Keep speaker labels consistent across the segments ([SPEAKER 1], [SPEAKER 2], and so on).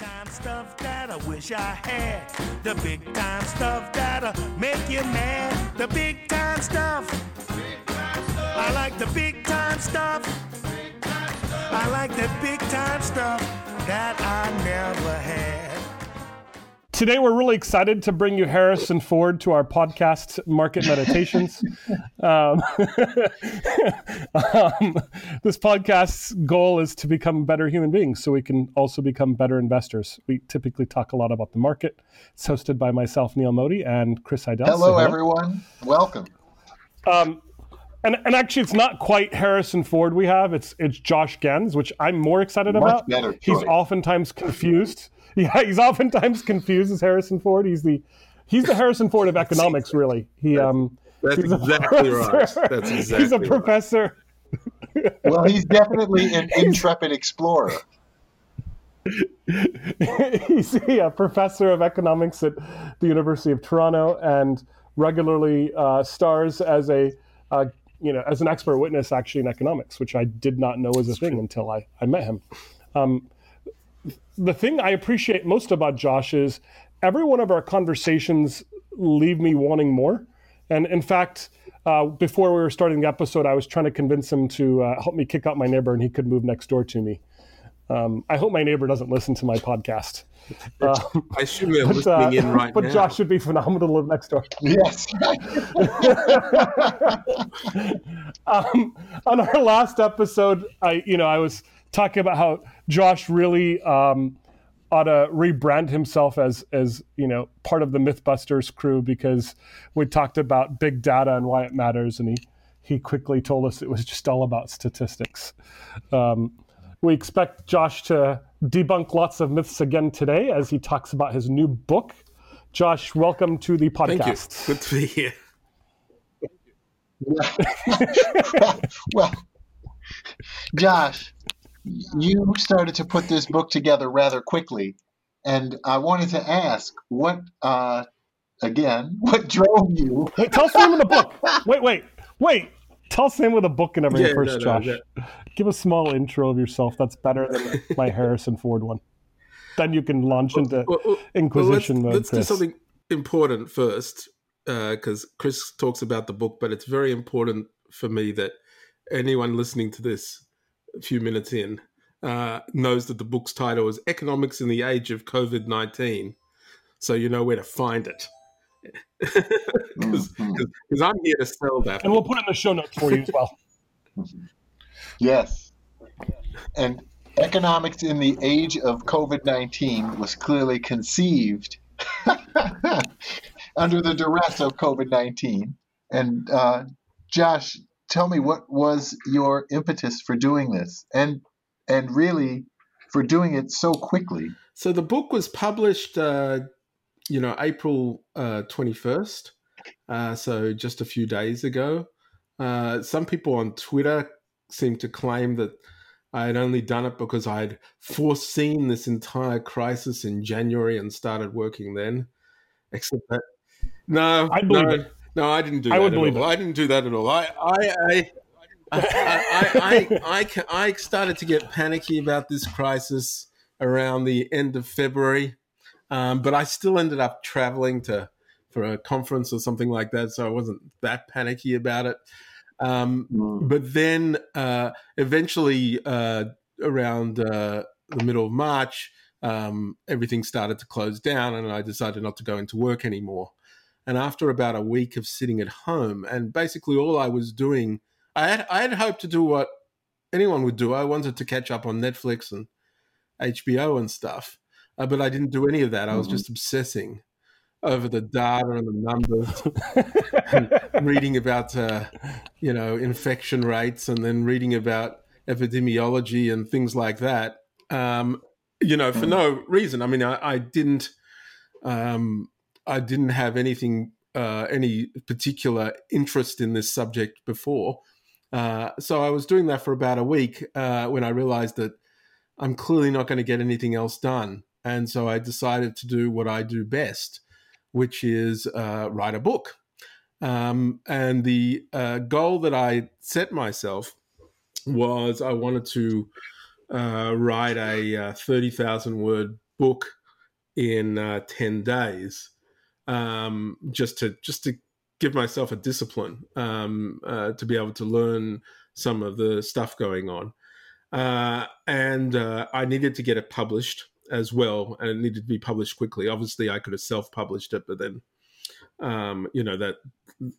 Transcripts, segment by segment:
[SPEAKER 1] time stuff that I wish I had. The big time stuff that'll make you mad. The big time stuff. I like the big time stuff. I like the big time stuff that I never had.
[SPEAKER 2] Today, we're really excited to bring you Harrison Ford to our podcast, Market Meditations. um, um, this podcast's goal is to become better human beings so we can also become better investors. We typically talk a lot about the market. It's hosted by myself, Neil Modi, and Chris Idell.
[SPEAKER 3] Hello, everyone. Welcome.
[SPEAKER 2] Um, and, and actually, it's not quite Harrison Ford we have. It's it's Josh Gans, which I'm more excited
[SPEAKER 3] Much
[SPEAKER 2] about.
[SPEAKER 3] better
[SPEAKER 2] He's oftentimes confused. Yeah, he's oftentimes confused as Harrison Ford. He's the he's the Harrison Ford of economics, really. He um
[SPEAKER 4] That's
[SPEAKER 2] he's a
[SPEAKER 4] exactly right.
[SPEAKER 2] professor.
[SPEAKER 4] That's
[SPEAKER 2] he's a
[SPEAKER 4] right.
[SPEAKER 2] professor.
[SPEAKER 3] Well, he's definitely an intrepid explorer.
[SPEAKER 2] he's a professor of economics at the University of Toronto and regularly uh, stars as a uh, you know as an expert witness actually in economics, which I did not know was a thing until I, I met him. Um, the thing I appreciate most about Josh is every one of our conversations leave me wanting more. And in fact, uh, before we were starting the episode, I was trying to convince him to uh, help me kick out my neighbor and he could move next door to me. Um, I hope my neighbor doesn't listen to my podcast. Um,
[SPEAKER 4] I assume they're
[SPEAKER 2] but,
[SPEAKER 4] listening
[SPEAKER 2] uh,
[SPEAKER 4] in right
[SPEAKER 2] but
[SPEAKER 4] now.
[SPEAKER 2] Josh would be phenomenal to live next door.
[SPEAKER 3] Yes.
[SPEAKER 2] um, on our last episode, I you know I was talking about how Josh really um, ought to rebrand himself as as you know part of the MythBusters crew because we talked about big data and why it matters, and he he quickly told us it was just all about statistics. Um, we expect Josh to debunk lots of myths again today as he talks about his new book. Josh, welcome to the podcast.
[SPEAKER 4] Thank you.
[SPEAKER 2] podcast.
[SPEAKER 4] Good to be here.
[SPEAKER 3] well, Josh, you started to put this book together rather quickly, and I wanted to ask what, uh, again, what drove you?
[SPEAKER 2] Wait, tell us the name of the book. Wait, wait, wait. Tell us the name of the book and everything
[SPEAKER 4] Yeah,
[SPEAKER 2] first,
[SPEAKER 4] no, no,
[SPEAKER 2] Josh.
[SPEAKER 4] that-
[SPEAKER 2] Give a small intro of yourself. That's better than my Harrison Ford one. Then you can launch into
[SPEAKER 4] Well, well,
[SPEAKER 2] Inquisition
[SPEAKER 4] well,
[SPEAKER 2] mode.
[SPEAKER 4] let's, let's do something important first, because Chris talks about the book, but it's very important for me that anyone listening to this a few minutes in uh, knows that the book's title is Economics in the Age of COVID 19. So you know where to find it. Because
[SPEAKER 3] Mhm.
[SPEAKER 4] I'm here to sell that.
[SPEAKER 2] And we'll put it in the show notes for you as well.
[SPEAKER 3] Yes. And economics in the age of COVID 19 was clearly conceived under the duress of COVID 19. And uh, Josh, tell me what was your impetus for doing this and, and really for doing it so quickly?
[SPEAKER 4] So the book was published, uh, you know, April uh, 21st. Uh, so just a few days ago. Uh, some people on Twitter seem to claim that I had only done it because I had foreseen this entire crisis in January and started working then. Except that, no,
[SPEAKER 2] I believe
[SPEAKER 4] no,
[SPEAKER 2] it.
[SPEAKER 4] No, I didn't do
[SPEAKER 2] I
[SPEAKER 4] that
[SPEAKER 2] would
[SPEAKER 4] at
[SPEAKER 2] believe
[SPEAKER 4] all.
[SPEAKER 2] it.
[SPEAKER 4] I didn't do that at all. I, I, I, I, I, I, I, I started to get panicky about this crisis around the end of February, um, but I still ended up traveling to for a conference or something like that, so I wasn't that panicky about it. Um, but then uh, eventually, uh, around uh, the middle of March, um, everything started to close down, and I decided not to go into work anymore. And after about a week of sitting at home, and basically all I was doing, I had I had hoped to do what anyone would do. I wanted to catch up on Netflix and HBO and stuff, uh, but I didn't do any of that. I was
[SPEAKER 3] Mhm.
[SPEAKER 4] just obsessing over the data and the numbers, and reading about uh, you know infection rates, and then reading about epidemiology and things like that. Um, you know, for no reason. I mean, I, I didn't, um, I didn't have anything, uh, any particular interest in this subject before. Uh, so I was doing that for about a week uh, when I realized that I'm clearly not going to get anything else done, and so I decided to do what I do best, which is uh, write a book. Um, and the uh, goal that I set myself was I wanted to uh, write a uh, 30,000 word book in uh, ten days, um, just to just to give myself a discipline um, uh, to be able to learn some of the stuff going on. Uh, and uh, I needed to get it published as well, and it needed to be published quickly. Obviously, I could have self-published it, but then, um, you know that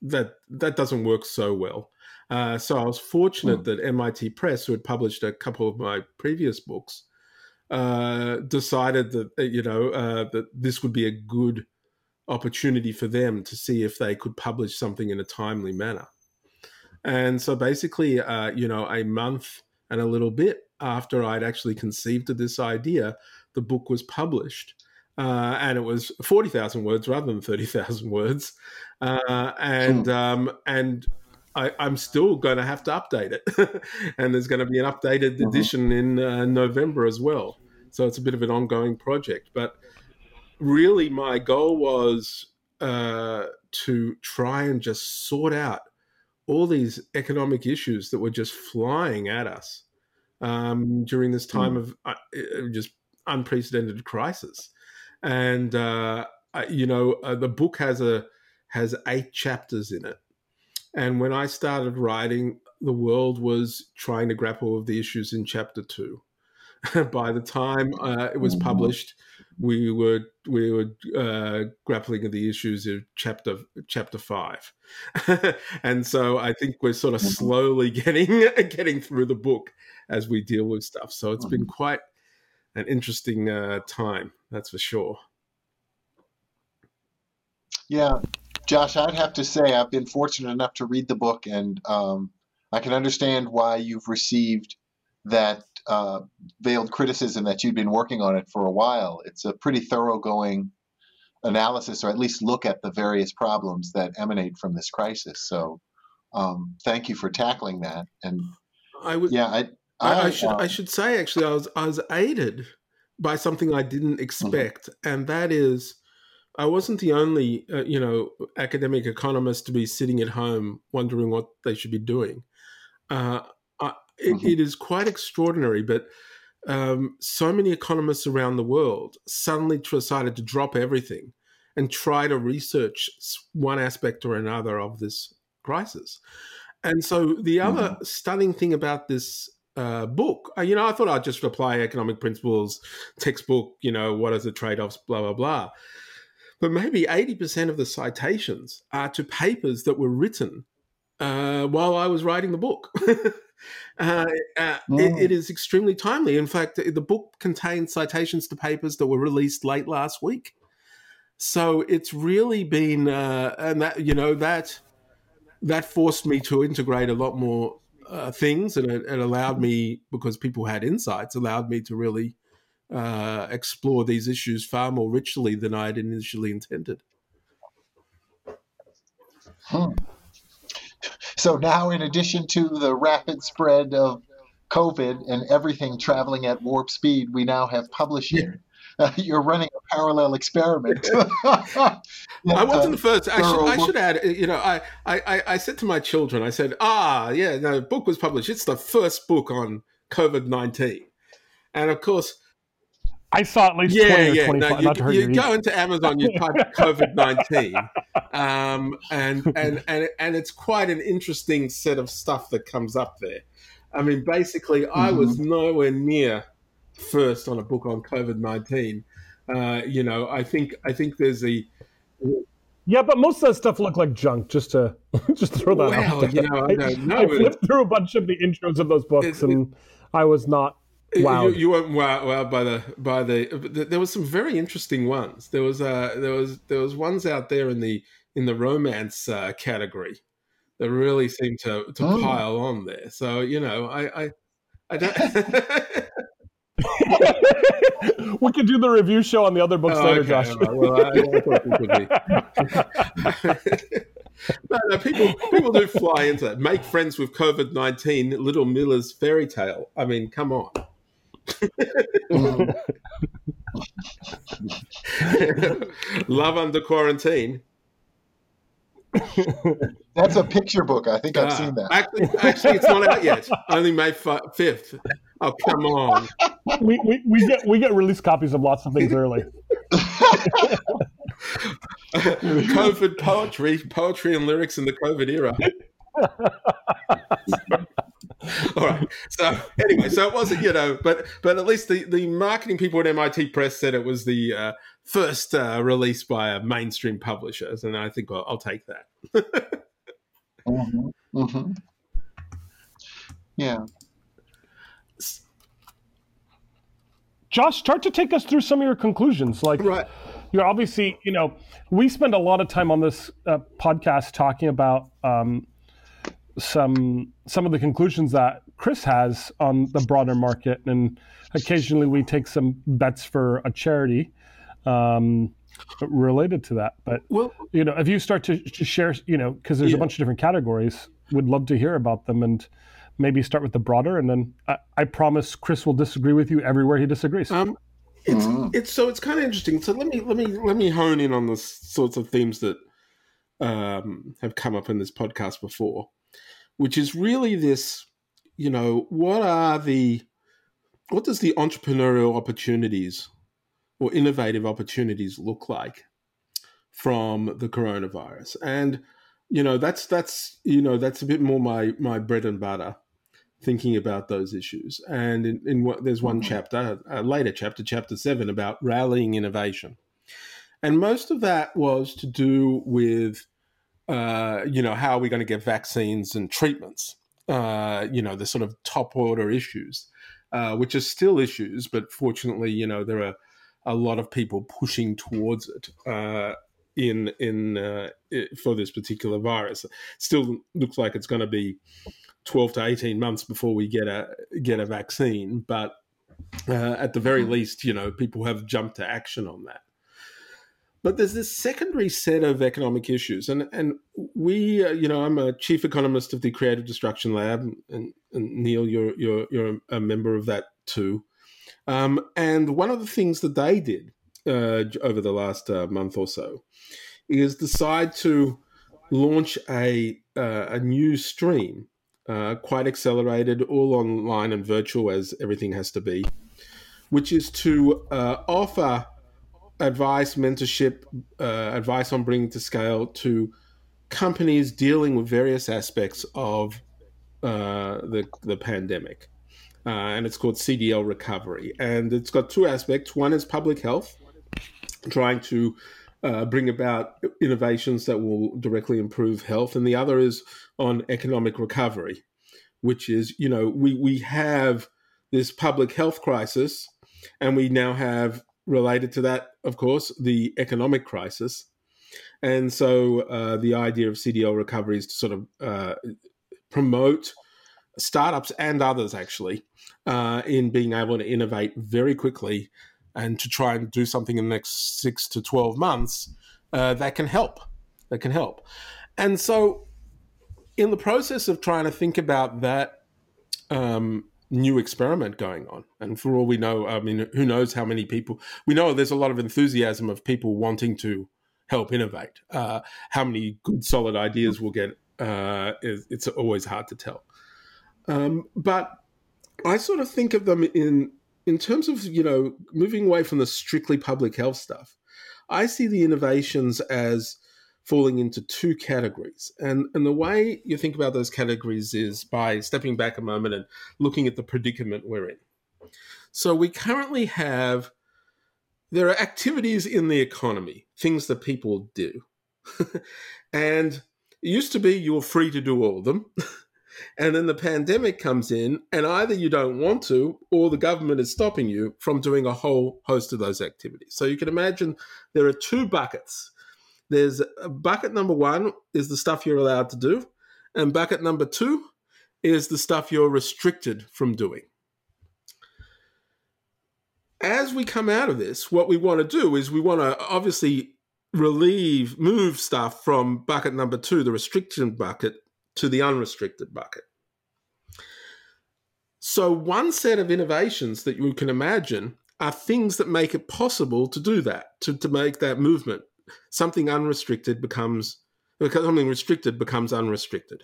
[SPEAKER 4] that that doesn't work so well. Uh, so I was fortunate hmm. that MIT Press, who had published a couple of my previous books, uh, decided that uh, you know uh, that this would be a good opportunity for them to see if they could publish something in a timely manner. And so basically, uh, you know, a month and a little bit after I'd actually conceived of this idea, the book was published. Uh, and it was 40,000 words rather than 30,000 words. Uh, and, hmm. um, and I, am still going to have to update it. and there's going to be an updated mm-hmm. edition in uh, November as well. So it's a bit of an ongoing project. But really, my goal was uh, to try and just sort out all these economic issues that were just flying at us um, during this time mm. of uh, uh, just unprecedented crisis. And uh, you know, uh, the book has a has eight chapters in it. And when I started writing, the world was trying to grapple with the issues in chapter two. By the time uh, it was mm-hmm. published, we were we were uh, grappling with the issues of chapter chapter five, and so I think we're sort of mm-hmm. slowly getting getting through the book as we deal with stuff. So it's been mm-hmm. quite an interesting uh, time, that's for sure.
[SPEAKER 3] Yeah, Josh, I'd have to say I've been fortunate enough to read the book, and um, I can understand why you've received that uh, veiled criticism that you've been working on it for a while. It's a pretty thoroughgoing analysis, or at least look at the various problems that emanate from this crisis. So, um, thank you for tackling that. And
[SPEAKER 4] I would, yeah, I, I, I should, uh, I should say actually, I was, I was aided by something I didn't mm-hmm. expect, mm-hmm. and that is. I wasn't the only, uh, you know, academic economist to be sitting at home wondering what they should be doing. Uh, it, mm-hmm. it is quite extraordinary, but um, so many economists around the world suddenly decided to drop everything and try to research one aspect or another of this crisis. And so the other mm-hmm. stunning thing about this uh, book, uh, you know, I thought I'd just apply economic principles, textbook, you know, what are the trade offs, blah, blah, blah. But maybe 80% of the citations are to papers that were written uh, while I was writing the book. Uh, uh, it, it is extremely timely. In fact, the book contains citations to papers that were released late last week. So it's really been, uh, and that you know that that forced me to integrate a lot more uh, things, and it, it, allowed me because people had insights, allowed me to really uh, explore these issues far more richly than I had initially intended.
[SPEAKER 3] Hmm. So now, in addition to the rapid spread of COVID and everything traveling at warp speed, we now have publishing. Yeah. Uh, you're running a parallel experiment.
[SPEAKER 4] I wasn't the first. I should, I should, add, you know, I, I, I said to my children, I said, ah, yeah, no, the book was published. It's the first book on COVID 19. And of course,
[SPEAKER 2] I saw at least yeah, 20 yeah. 25.
[SPEAKER 4] No, you, you go into Amazon, you type COVID 19, um, and, and, and, and it's quite an interesting set of stuff that comes up there. I mean, basically, mm-hmm. I was nowhere near first on a book on COVID 19. Uh, you know, I think I think there's a
[SPEAKER 2] yeah, but most of that stuff looked like junk. Just to just throw that well, out. You know, I, I, I flipped through a bunch of the intros of those books, and I was not Wow,
[SPEAKER 4] you, you weren't wow, wow by the by the. There was some very interesting ones. There was uh there was there was ones out there in the in the romance uh, category that really seemed to to oh. pile on there. So you know, I I, I don't.
[SPEAKER 2] we could do the review show on the other books oh, later, okay. Josh. Right. Well, I,
[SPEAKER 4] I thought we could be. no, no, people people do fly into that. Make friends with COVID nineteen. Little Miller's fairy tale. I mean, come on. Love under quarantine.
[SPEAKER 3] That's a picture book. I think I've uh, seen that.
[SPEAKER 4] Actually, actually, it's not out yet. Only May fifth. Oh come on!
[SPEAKER 2] we, we, we get we get release copies of lots of things early.
[SPEAKER 4] COVID poetry, poetry and lyrics in the COVID era. All right. So anyway, so it wasn't, you know, but but at least the, the marketing people at MIT Press said it was the uh, first uh, release by a mainstream publisher, and I think I'll, I'll take that.
[SPEAKER 3] mm-hmm. Mm-hmm. Yeah.
[SPEAKER 2] Josh, start to take us through some of your conclusions. Like,
[SPEAKER 4] Right.
[SPEAKER 2] you're obviously, you know, we spend a lot of time on this uh, podcast talking about um, some some of the conclusions that Chris has on the broader market, and occasionally we take some bets for a charity um, related to that. But
[SPEAKER 4] Well,
[SPEAKER 2] you know, if you start to, to share, you know, because there's
[SPEAKER 4] Yeah.
[SPEAKER 2] a bunch of different categories, would love to hear about them and maybe start with the broader, and then I, I promise Chris will disagree with you everywhere he disagrees.
[SPEAKER 4] Um, it's
[SPEAKER 3] Mhm.
[SPEAKER 4] it's so it's kind of interesting. So let me let me let me hone in on the sorts of themes that um, have come up in this podcast before, which is really this. You know, what are the what does the entrepreneurial opportunities or innovative opportunities look like from the coronavirus? And you know, that's that's you know that's a bit more my my bread and butter thinking about those issues. And in, in what there's one
[SPEAKER 3] Mhm.
[SPEAKER 4] chapter, a later chapter, chapter seven, about rallying innovation, and most of that was to do with, uh, you know, how are we going to get vaccines and treatments? Uh, you know, the sort of top order issues, uh, which are still issues, but fortunately, you know, there are a lot of people pushing towards it. Uh, in in uh, for this particular virus, still looks like it's going to be 12 to 18 months before we get a get a vaccine but uh, at the very least you know people have jumped to action on that but there's this secondary set of economic issues and and we uh, you know I'm a chief economist of the creative destruction lab and, and Neil you're you're you're a member of that too. Um, and one of the things that they did uh, over the last uh, month or so is decide to launch a uh, a new stream uh, quite accelerated, all online and virtual as everything has to be, which is to uh, offer advice, mentorship, uh, advice on bringing to scale to companies dealing with various aspects of uh, the, the pandemic. Uh, and it's called CDL Recovery. And it's got two aspects one is public health, trying to uh, bring about innovations that will directly improve health, and the other is on economic recovery, which is, you know, we, we have this public health crisis, and we now have related to that, of course, the economic crisis. And so uh, the idea of CDL recovery is to sort of uh, promote startups and others actually uh, in being able to innovate very quickly and to try and do something in the next six to 12 months uh, that can help. That can help. And so, in the process of trying to think about that um, new experiment going on, and for all we know, I mean, who knows how many people, we know there's a lot of enthusiasm of people wanting to help innovate. Uh, how many good, solid ideas we'll get, uh, is, it's always hard to tell. Um, but I sort of think of them in in terms of you know moving away from the strictly public health stuff. I see the innovations as falling into two categories, and and the way you think about those categories is by stepping back a moment and looking at the predicament we're in. So we currently have there are activities in the economy, things that people do, and it used to be you were free to do all of them. And then the pandemic comes in, and either you don't want to, or the government is stopping you from doing a whole host of those activities. So you can imagine there are two buckets. There's uh, bucket number one is the stuff you're allowed to do, and bucket number two is the stuff you're restricted from doing. As we come out of this, what we want to do is we want to obviously relieve, move stuff from bucket number two, the restriction bucket, to the unrestricted bucket. So, one set of innovations that you can imagine are things that make it possible to do that, to, to make that movement. Something unrestricted becomes, something restricted becomes unrestricted.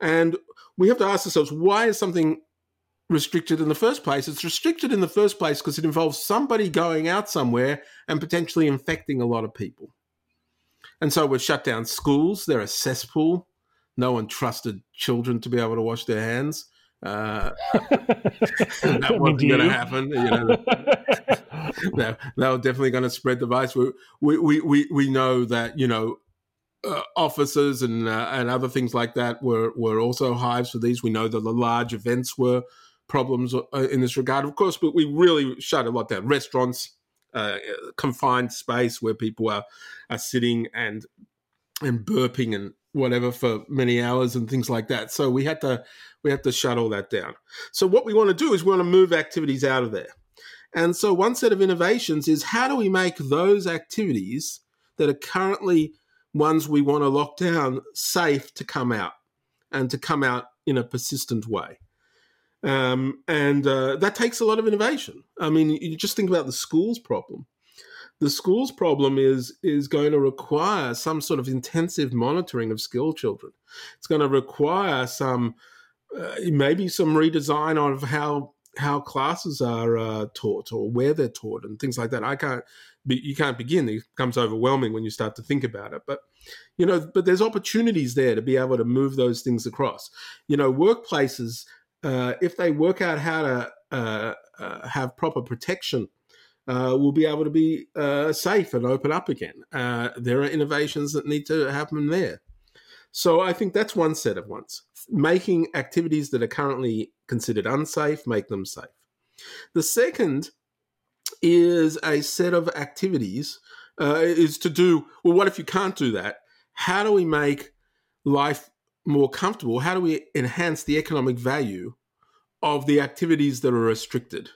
[SPEAKER 4] And we have to ask ourselves why is something restricted in the first place. It's restricted in the first place because it involves somebody going out somewhere and potentially infecting a lot of people. And so we've shut down schools. They're a cesspool. No one trusted children to be able to wash their hands. Uh, that wasn't going to happen. You know, they, they were definitely going to spread the virus. We, we, we, we know that, you know, uh, offices and uh, and other things like that were were also hives for these. We know that the large events were problems uh, in this regard, of course, but we really shut a lot down. Restaurants, uh, confined space where people are are sitting and and burping and whatever for many hours and things like that. So we had to we had to shut all that down. So what we want to do is we want to move activities out of there. And so one set of innovations is how do we make those activities that are currently ones we want to lock down safe to come out and to come out in a persistent way. Um, and uh, that takes a lot of innovation. I mean, you just think about the schools problem. The schools problem is is going to require some sort of intensive monitoring of school children. It's going to require some uh, maybe some redesign of how how classes are uh, taught or where they're taught and things like that. I can't be, you can't begin. It becomes overwhelming when you start to think about it. But you know, but there's opportunities there to be able to move those things across. You know, workplaces uh, if they work out how to uh, uh, have proper protection, uh, will be able to be uh, safe and open up again. Uh, there are innovations that need to happen there. So I think that's one set of ones. Making activities that are currently considered unsafe, make them safe. The second is a set of activities is to do well. What if you can't do that? How do we make life more comfortable? How do we enhance the economic value of the activities that are restricted?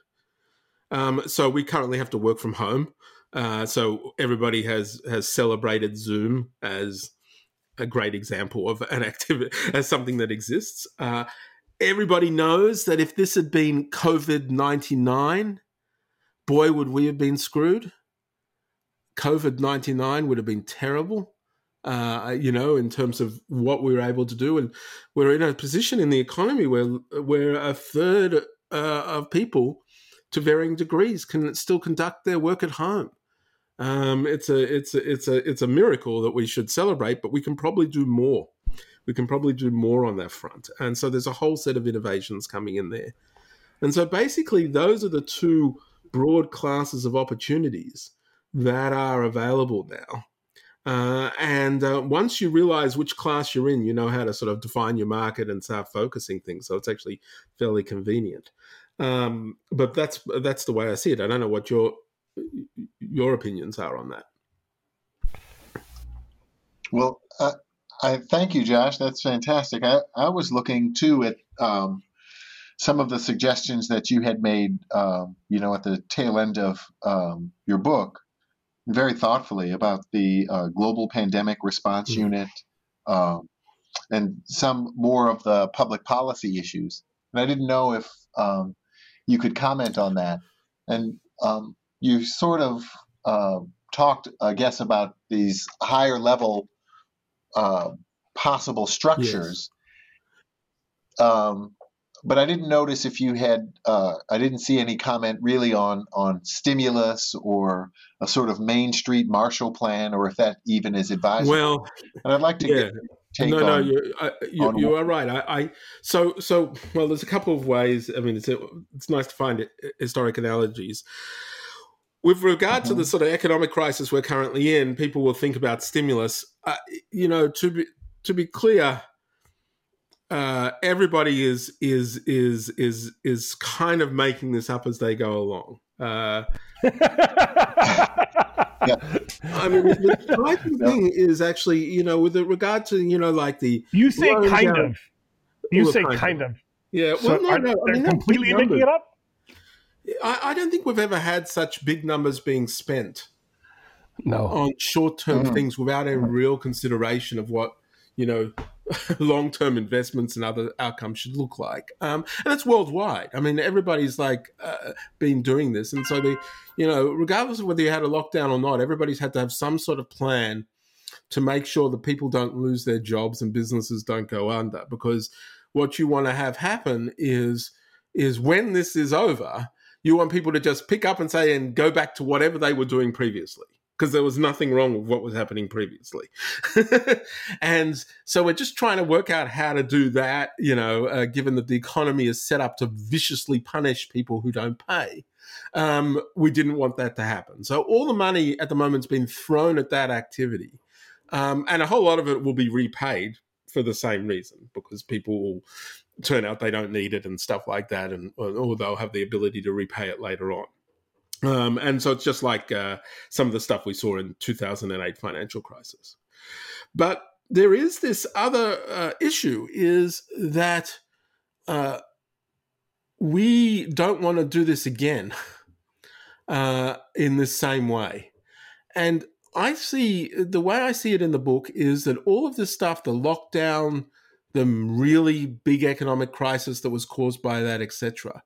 [SPEAKER 4] Um, so we currently have to work from home. Uh, so everybody has has celebrated Zoom as a great example of an activity as something that exists. Uh, everybody knows that if this had been COVID ninety nine, boy, would we have been screwed. COVID ninety nine would have been terrible uh, you know, in terms of what we were able to do. And we're in a position in the economy where where a third uh, of people, to varying degrees, can still conduct their work at home. Um, it's a it's a it's a it's a miracle that we should celebrate, but we can probably do more. We can probably do more on that front. And so there's a whole set of innovations coming in there. And so basically, those are the two broad classes of opportunities that are available now uh, and uh, once you realize which class you're in, you know how to sort of define your market and start focusing things. So it's actually fairly convenient. Um, but that's that's the way I see it. I don't know what your your opinions are on that.
[SPEAKER 3] Well, uh, I thank you, Josh. That's fantastic. I, I was looking too at um, some of the suggestions that you had made, um, you know, at the tail end of um, your book very thoughtfully about the uh, global pandemic response mm-hmm. unit um, and some more of the public policy issues. And I didn't know if um, you could comment on that. And um, you sort of uh, talked, I guess, about these higher level uh, possible structures. Yes. Um, but I didn't notice if you had. Uh, I didn't see any comment really on on stimulus or a sort of Main Street Marshall Plan, or if that even is advisable.
[SPEAKER 4] Well,
[SPEAKER 3] and I'd like to yeah. get no,
[SPEAKER 4] no, you're, I, you, you are right. I, I, so, so, well, there's a couple of ways. I mean, it's it's nice to find it, historic analogies. With regard to the mm-hmm. sort of economic crisis we're currently in, people will think about stimulus. Uh, you know, to be to be clear, uh, everybody is is is is is kind of making this up as they go along. Uh, yeah. I mean, the striking thing is actually, you know, with regard to, you know, like the
[SPEAKER 2] you say kind down, of, you say kind, kind of. of.
[SPEAKER 4] yeah. Well, so no, no,
[SPEAKER 2] I mean, completely making it up.
[SPEAKER 4] I, I, don't think we've ever had such big numbers being spent.
[SPEAKER 2] No,
[SPEAKER 4] on short-term mm. things without a real consideration of what you know long term investments and other outcomes should look like. Um, and it's worldwide. I mean, everybody's like uh, been doing this. And so, the, you know, regardless of whether you had a lockdown or not, everybody's had to have some sort of plan to make sure that people don't lose their jobs and businesses don't go under. Because what you want to have happen is is when this is over, you want people to just pick up and say and go back to whatever they were doing previously because there was nothing wrong with what was happening previously. and so we're just trying to work out how to do that, you know, uh, given that the economy is set up to viciously punish people who don't pay. Um, we didn't want that to happen. So all the money at the moment's been thrown at that activity. Um, and a whole lot of it will be repaid for the same reason because people will turn out they don't need it and stuff like that, and or they'll have the ability to repay it later on. Um, and so it's just like uh, some of the stuff we saw in 2008 financial crisis. But there is this other uh, issue is that uh, we don't want to do this again uh, in the same way. And I see the way I see it in the book is that all of this stuff, the lockdown, the really big economic crisis that was caused by that, etc.,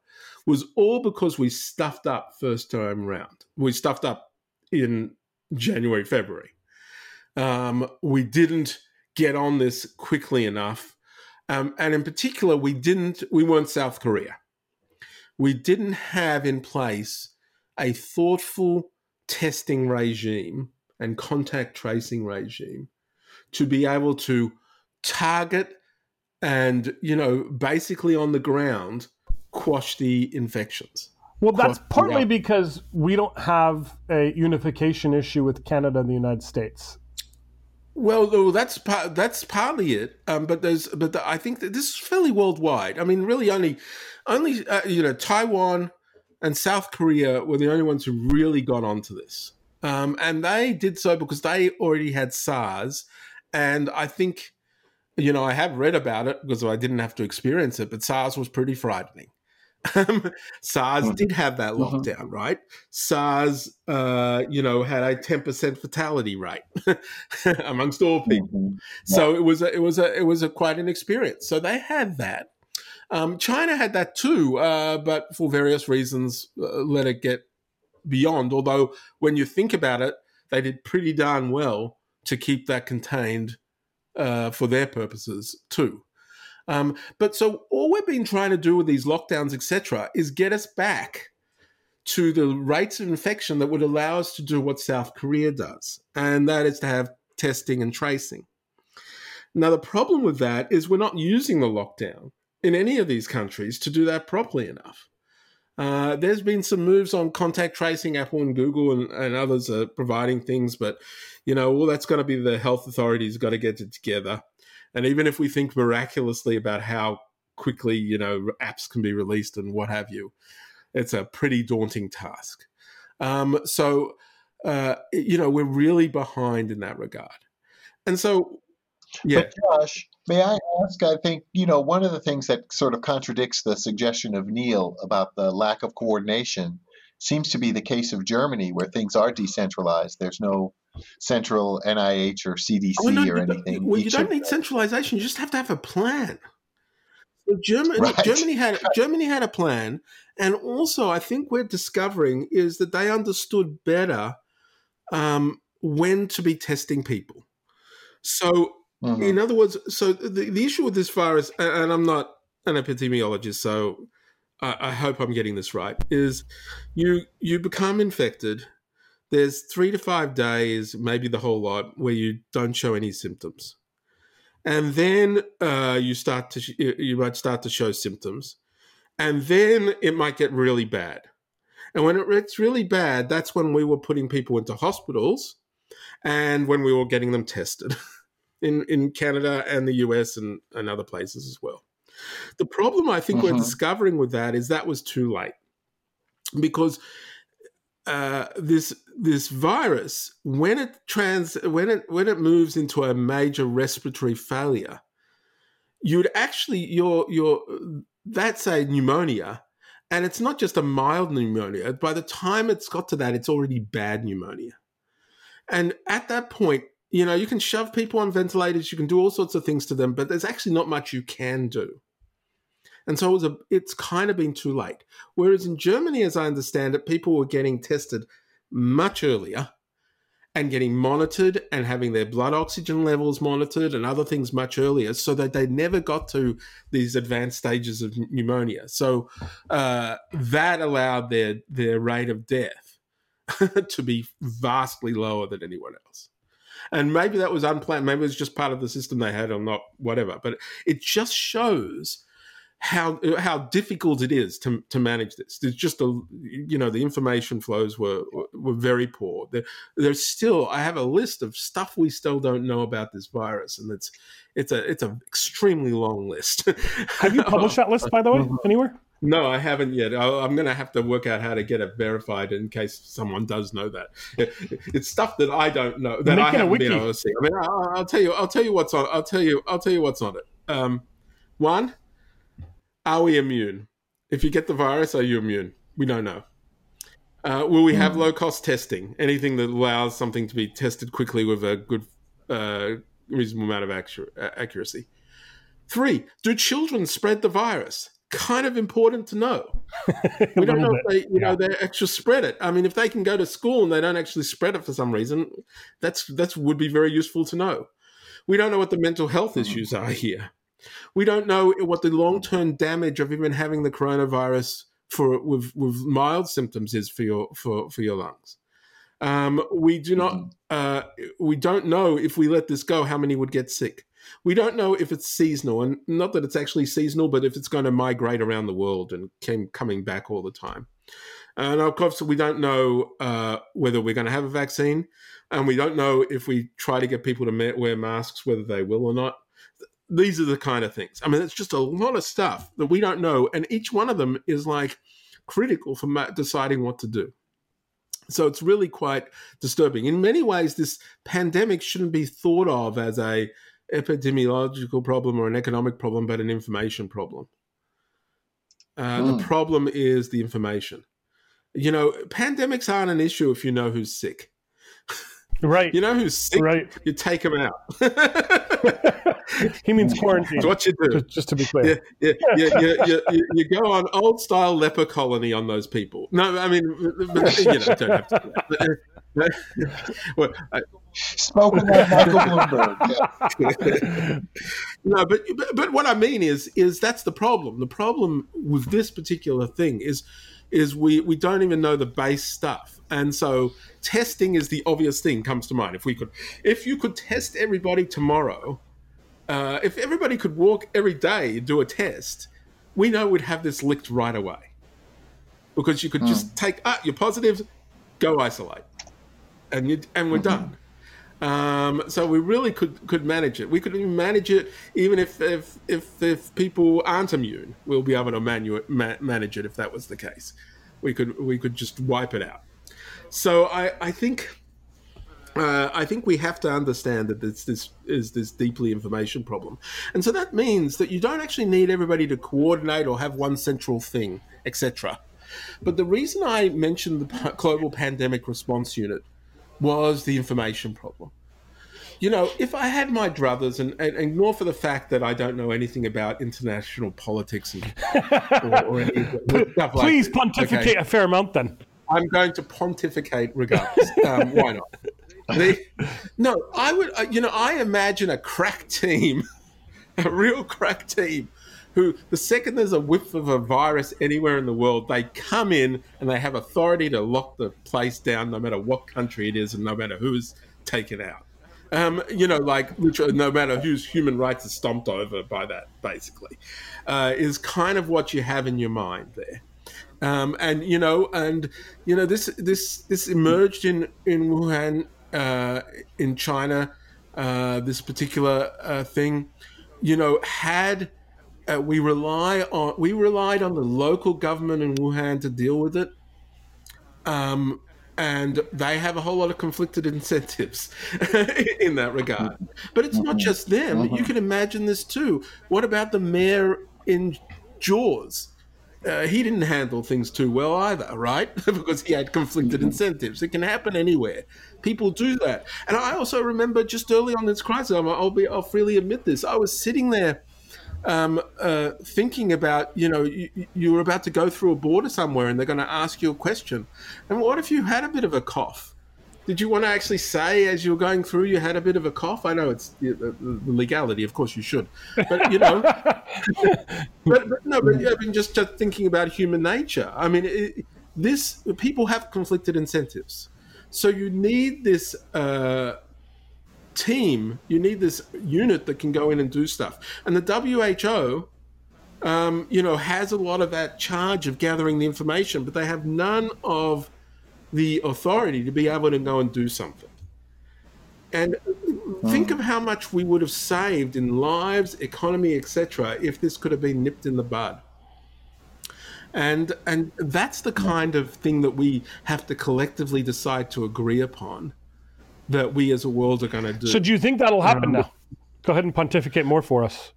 [SPEAKER 4] was all because we stuffed up first time round. We stuffed up in January, February. Um, we didn't get on this quickly enough. Um, and in particular, we didn't, we weren't South Korea. We didn't have in place a thoughtful testing regime and contact tracing regime to be able to target and, you know, basically on the ground quash the infections.
[SPEAKER 2] Well, that's partly because we don't have a unification issue with Canada and the United States.
[SPEAKER 4] Well, that's part, that's partly it. Um, but there's but the, I think that this is fairly worldwide. I mean, really, only only uh, you know Taiwan and South Korea were the only ones who really got onto this, um, and they did so because they already had SARS, and I think you know I have read about it because I didn't have to experience it, but SARS was pretty frightening. Um, SARS mm. did have that mm-hmm. lockdown, mm-hmm. right? SARS, uh, you know, had a ten percent fatality rate amongst all people. Mm-hmm. Yeah. So it was a, it was a it was a quite an experience. So they had that. Um, China had that too, uh, but for various reasons, uh, let it get beyond. Although when you think about it, they did pretty darn well to keep that contained uh, for their purposes too. Um, but so all we've been trying to do with these lockdowns, etc., is get us back to the rates of infection that would allow us to do what South Korea does, and that is to have testing and tracing. Now, the problem with that is we're not using the lockdown in any of these countries to do that properly enough. Uh, there's been some moves on contact tracing. Apple and Google and, and others are providing things, but you know, all that's going to be the health authorities got to get it together. And even if we think miraculously about how quickly, you know, apps can be released and what have you, it's a pretty daunting task. Um, so, uh, you know, we're really behind in that regard. And so, yeah.
[SPEAKER 3] But Josh, may I ask? I think, you know, one of the things that sort of contradicts the suggestion of Neil about the lack of coordination seems to be the case of Germany, where things are decentralized. There's no central NIH or CDC oh, no, or anything.
[SPEAKER 4] Well, you don't need centralization. You just have to have a plan. So Germany, right. Germany had Germany had a plan, and also I think we're discovering is that they understood better um, when to be testing people. So, mm-hmm. in other words, so the, the issue with this virus, and I'm not an epidemiologist, so I, I hope I'm getting this right, is you you become infected there's three to five days, maybe the whole lot, where you don't show any symptoms, and then uh, you start to sh- you might start to show symptoms, and then it might get really bad. And when it gets really bad, that's when we were putting people into hospitals, and when we were getting them tested in in Canada and the US and, and other places as well. The problem I think we're mm-hmm. discovering with that is that was too late because uh, this this virus when it trans when it when it moves into a major respiratory failure, you'd actually your your that's a pneumonia, and it's not just a mild pneumonia. By the time it's got to that, it's already bad pneumonia, and at that point, you know you can shove people on ventilators, you can do all sorts of things to them, but there's actually not much you can do. And so it was a, it's kind of been too late. Whereas in Germany, as I understand it, people were getting tested much earlier. and getting monitored and having their blood oxygen levels monitored and other things much earlier so that they never got to these advanced stages of pneumonia. So uh, that allowed their, their rate of death to be vastly lower than anyone else. And maybe that was unplanned. Maybe it was just part of the system they had or not, whatever. But it just shows how how difficult it is to to manage this. There's just a you know the information flows were were very poor. There, there's still I have a list of stuff we still don't know about this virus, and it's it's a it's an extremely long list.
[SPEAKER 2] have you published that list by the way anywhere?
[SPEAKER 4] No, I haven't yet. I, am going to have to work out how to get it verified in case someone does know that. It, it's stuff that I don't know that Make I haven't been able to see. I mean, I'll, I'll, tell you. I'll tell you what's on. I'll tell you. I'll tell you what's on it. Um, one, are we immune? If you get the virus, are you immune? We don't know. Uh, will we have hmm. low cost testing? Anything that allows something to be tested quickly with a good, uh, reasonable amount of accuracy. Three, do children spread the virus? Kind of important to know. we don't know bit. if they, you yeah. know, they actually spread it. I mean, if they can go to school and they don't actually spread it for some reason, that's that's would be very useful to know. We don't know what the mental health hmm. issues are here. We don't know what the long term damage of even having the coronavirus for with with mild symptoms is for your for for your lungs. Um, we do not mm-hmm. uh, we don't know if we let this go how many would get sick. We don't know if it's seasonal, and not that it's actually seasonal, but if it's going to migrate around the world and came, coming back all the time. And of course, we don't know uh, whether we're going to have a vaccine, and we don't know if we try to get people to wear masks whether they will or not these are the kind of things. I mean, it's just a lot of stuff that we don't know, and each one of them is like critical for deciding what to do. So it's really quite disturbing. In many ways, this pandemic shouldn't be thought of as a epidemiological problem or an economic problem, but an information problem. Uh, mm. The hmm. problem is the information. You know, pandemics aren't an issue if you know who's sick.
[SPEAKER 2] Right.
[SPEAKER 4] You know who's sick?
[SPEAKER 2] Right.
[SPEAKER 4] You take him out.
[SPEAKER 2] he means quarantine.
[SPEAKER 4] That's what you do.
[SPEAKER 2] Just, just to be clear.
[SPEAKER 4] Yeah, yeah, yeah, yeah, you, you, go on old style leper colony on those people. No, I mean, you know, don't have to.
[SPEAKER 3] well, I, Spoken like Michael Bloomberg.
[SPEAKER 4] no, but, but but what I mean is is that's the problem. The problem with this particular thing is is we we don't even know the base stuff, and so testing is the obvious thing comes to mind. If we could, if you could test everybody tomorrow, uh, if everybody could walk every day and do a test, we know we'd have this licked right away. Because you could mm. just take, ah, you're positive, go isolate, and you and we're mm-hmm. done. Um, so we really could could manage it. We could manage it even if if if, if people aren't immune. We'll be able to manu- ma- manage it if that was the case. We could we could just wipe it out. So I, I think uh, I think we have to understand that this, this is this deeply information problem, and so that means that you don't actually need everybody to coordinate or have one central thing, etc. But the reason I mentioned the global pandemic response unit was the information problem. You know, if I had my druthers, and, and, ignore for the fact that I don't know anything about international politics and
[SPEAKER 2] or, or Please like pontificate okay. a fair amount then.
[SPEAKER 4] I'm going to pontificate regardless. Um, why not? The, no, I would. Uh, you know, I imagine a crack team, a real crack team, who the second there's a whiff of a virus anywhere in the world, they come in and they have authority to lock the place down, no matter what country it is and no matter who's taken out. Um, you know, like no matter whose human rights are stomped over by that, basically, uh, is kind of what you have in your mind there. Um, and you know, and you know, this this this emerged in in Wuhan, uh, in China. Uh, this particular uh, thing, you know, had uh, we rely on we relied on the local government in Wuhan to deal with it. Um, and they have a whole lot of conflicted incentives in that regard. But it's not just them. You can imagine this too. What about the mayor in Jaws? uh, he didn't handle things too well either, right? because he had conflicted mm-hmm. incentives. It can happen anywhere. People do that. And I also remember just early on this crisis, I'll, be, I'll freely admit this, I was sitting there um, uh, thinking about, you know, you, you were about to go through a border somewhere and they're going to ask you a question. And what if you had a bit of a cough? did you want to actually say as you were going through you had a bit of a cough? I know it's the legality, of course you should, but you know, but, but, no, but yeah, I mean, just just thinking about human nature. I mean, it, this people have conflicted incentives, so you need this uh, team, you need this unit that can go in and do stuff, and the WHO. Um, you know, has a lot of that charge of gathering the information, but they have none of the authority to be able to go and do something. And think of how much we would have saved in lives, economy, etc., if this could have been nipped in the bud. And and that's the kind of thing that we have to collectively decide to agree upon that we as a world are going to do.
[SPEAKER 2] So do you think that'll happen um, now? Go ahead and pontificate more for us.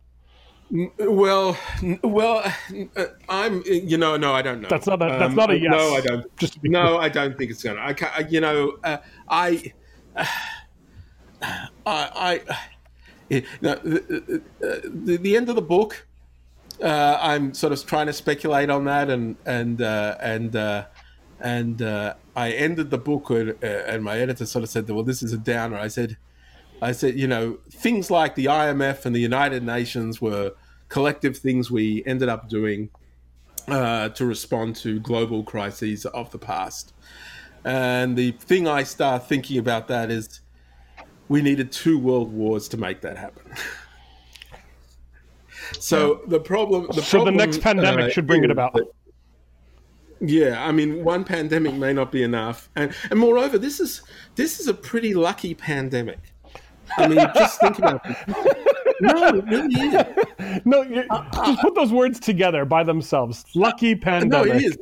[SPEAKER 4] Well, well, uh, I'm. You know, no, I don't know.
[SPEAKER 2] That's not a. That's um, not a yes.
[SPEAKER 4] No, I don't. Just no, I don't think it's gonna. I can't. You know, uh, I, uh, I, I. You know, the, the, the, end of the book. Uh, I'm sort of trying to speculate on that, and, and and uh, and uh, I ended the book, and, and my editor sort of said, "Well, this is a downer." I said I said, you know, things like the IMF and the United Nations were collective things we ended up doing uh, to respond to global crises of the past. And the thing I start thinking about that is we needed two world wars to make that happen. so the problem. The
[SPEAKER 2] so
[SPEAKER 4] problem,
[SPEAKER 2] the next pandemic uh, should bring it about. That,
[SPEAKER 4] yeah, I mean, one pandemic may not be enough, and and moreover, this is this is a pretty lucky pandemic. I mean, just think about it. No, it really is.
[SPEAKER 2] No, uh, just put those words together by themselves. Lucky pandemic. No,
[SPEAKER 4] it is.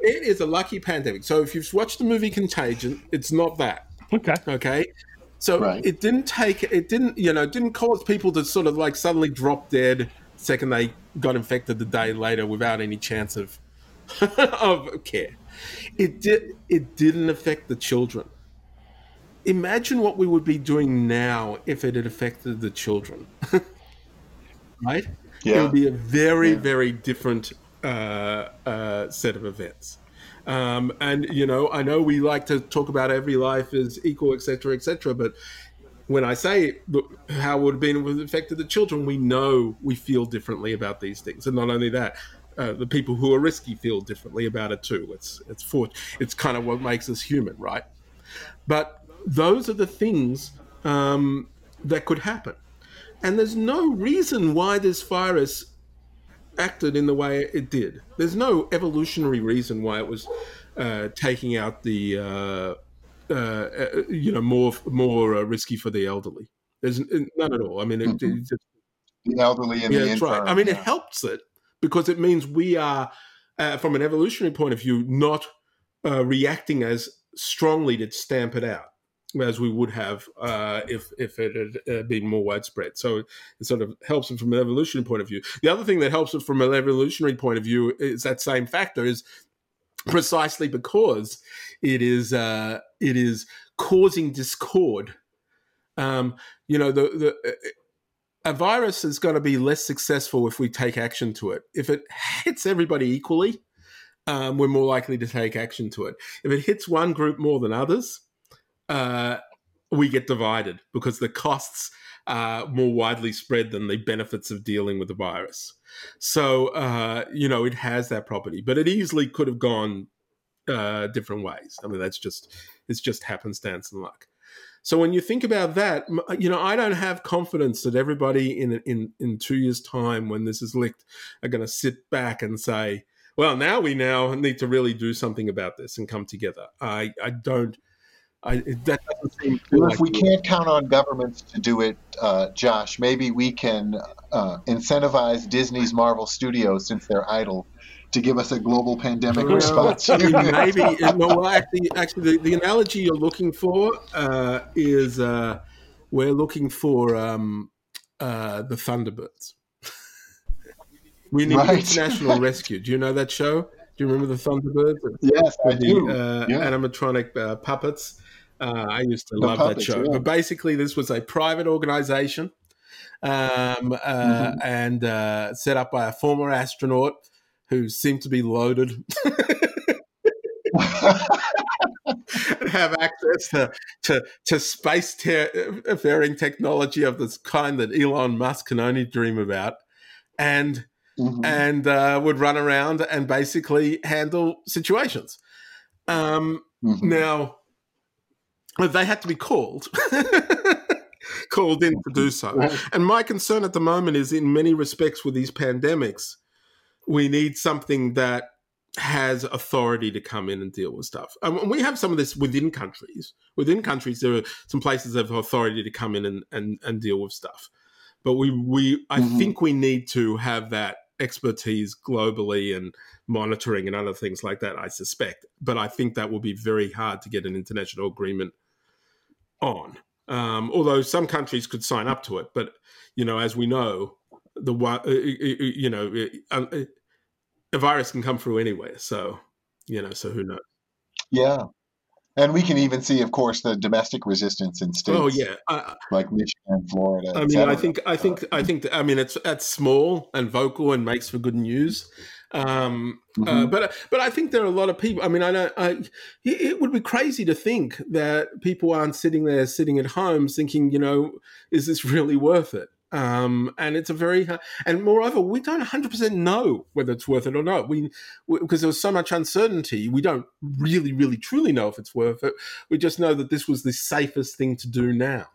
[SPEAKER 4] It is a lucky pandemic. So if you've watched the movie Contagion, it's not that.
[SPEAKER 2] Okay.
[SPEAKER 4] Okay. So right. it didn't take. It didn't. You know, didn't cause people to sort of like suddenly drop dead second they got infected the day later without any chance of of care. It did. It didn't affect the children imagine what we would be doing now if it had affected the children. right? Yeah. It would be a very, yeah. very different uh, uh, set of events. Um, and you know, I know we like to talk about every life is equal, etc., etc. But when I say look, how would have been affected the children, we know we feel differently about these things, and not only that, uh, the people who are risky feel differently about it too. It's it's for it's kind of what makes us human, right? But those are the things um, that could happen. And there's no reason why this virus acted in the way it did. There's no evolutionary reason why it was uh, taking out the, uh, uh, uh you know, more more uh, risky for the elderly. There's none at all. I mean, it, mm-hmm.
[SPEAKER 3] just, the elderly and
[SPEAKER 4] yeah,
[SPEAKER 3] the
[SPEAKER 4] that's right. I mean, yeah. it helps it because it means we are, uh, from an evolutionary point of view, not reacting as strongly to stamp it out as we would have uh, if if it had uh, been more widespread. So it sort of helps it from an evolutionary point of view. The other thing that helps it from an evolutionary point of view is that same factor is precisely because it is uh, it is causing discord. Um, you know the the uh, a virus is going to be less successful if we take action to it. If it hits everybody equally, um, we're more likely to take action to it. If it hits one group more than others, uh, we get divided because the costs are more widely spread than the benefits of dealing with the virus. So, uh, you know, it has that property, but it easily could have gone uh, different ways. I mean, that's just, it's just happenstance and luck. So when you think about that, you know, I don't have confidence that everybody in in in two years' time, when this is licked, are going to sit back and say, "Well, now we now need to really do something about this and come together." I I don't I, that doesn't seem
[SPEAKER 3] well, like if we can't count on governments to do it, uh, Josh, maybe we can uh, incentivize Disney's Marvel Studios, since they're idle, to give us a global pandemic well, response.
[SPEAKER 4] maybe. No, actually, actually, the, the, analogy you're looking for uh, is uh, we're looking for um, uh, the Thunderbirds. we need right. international rescue. Do you know that show? Do you remember the Thunderbirds?
[SPEAKER 3] Yes, I
[SPEAKER 4] the,
[SPEAKER 3] do.
[SPEAKER 4] Uh, yeah. Animatronic uh, puppets. Uh, I used to the love puppets, that show. Yeah. But basically, this was a private organization um, uh, mm-hmm. and uh, set up by a former astronaut who seem to be loaded. have access to to, to space faring technology of this kind that Elon Musk can only dream about, and mm-hmm. and uh, would run around and basically handle situations. Um, mm-hmm. Now, they had to be called. called in to do so. And my concern at the moment is in many respects with these pandemics, we need something that has authority to come in and deal with stuff. And we have some of this within countries. Within countries, there are some places that have authority to come in and, and, and deal with stuff. But we, we I mm-hmm. think we need to have that expertise globally and monitoring and other things like that, I suspect. But I think that will be very hard to get an international agreement on. Um, although some countries could sign up to it, but you know, as we know, the uh, you know um, a virus can come through anywhere. So you know, so who knows?
[SPEAKER 3] Yeah, and we can even see, of course, the domestic resistance in states.
[SPEAKER 4] Oh yeah,
[SPEAKER 3] uh, like Michigan, Florida.
[SPEAKER 4] I mean, I think, I think, I think, I mean, it's it's small and vocal and makes for good news. Um, uh, mm-hmm. uh, but but I think there are a lot of people. I mean, I know I, it would be crazy to think that people aren't sitting there, sitting at home, thinking, you know, is this really worth it? Um, and it's a very and moreover, we don't 100 percent know whether it's worth it or not. We because there was so much uncertainty, we don't really, really, truly know if it's worth it. We just know that this was the safest thing to do now.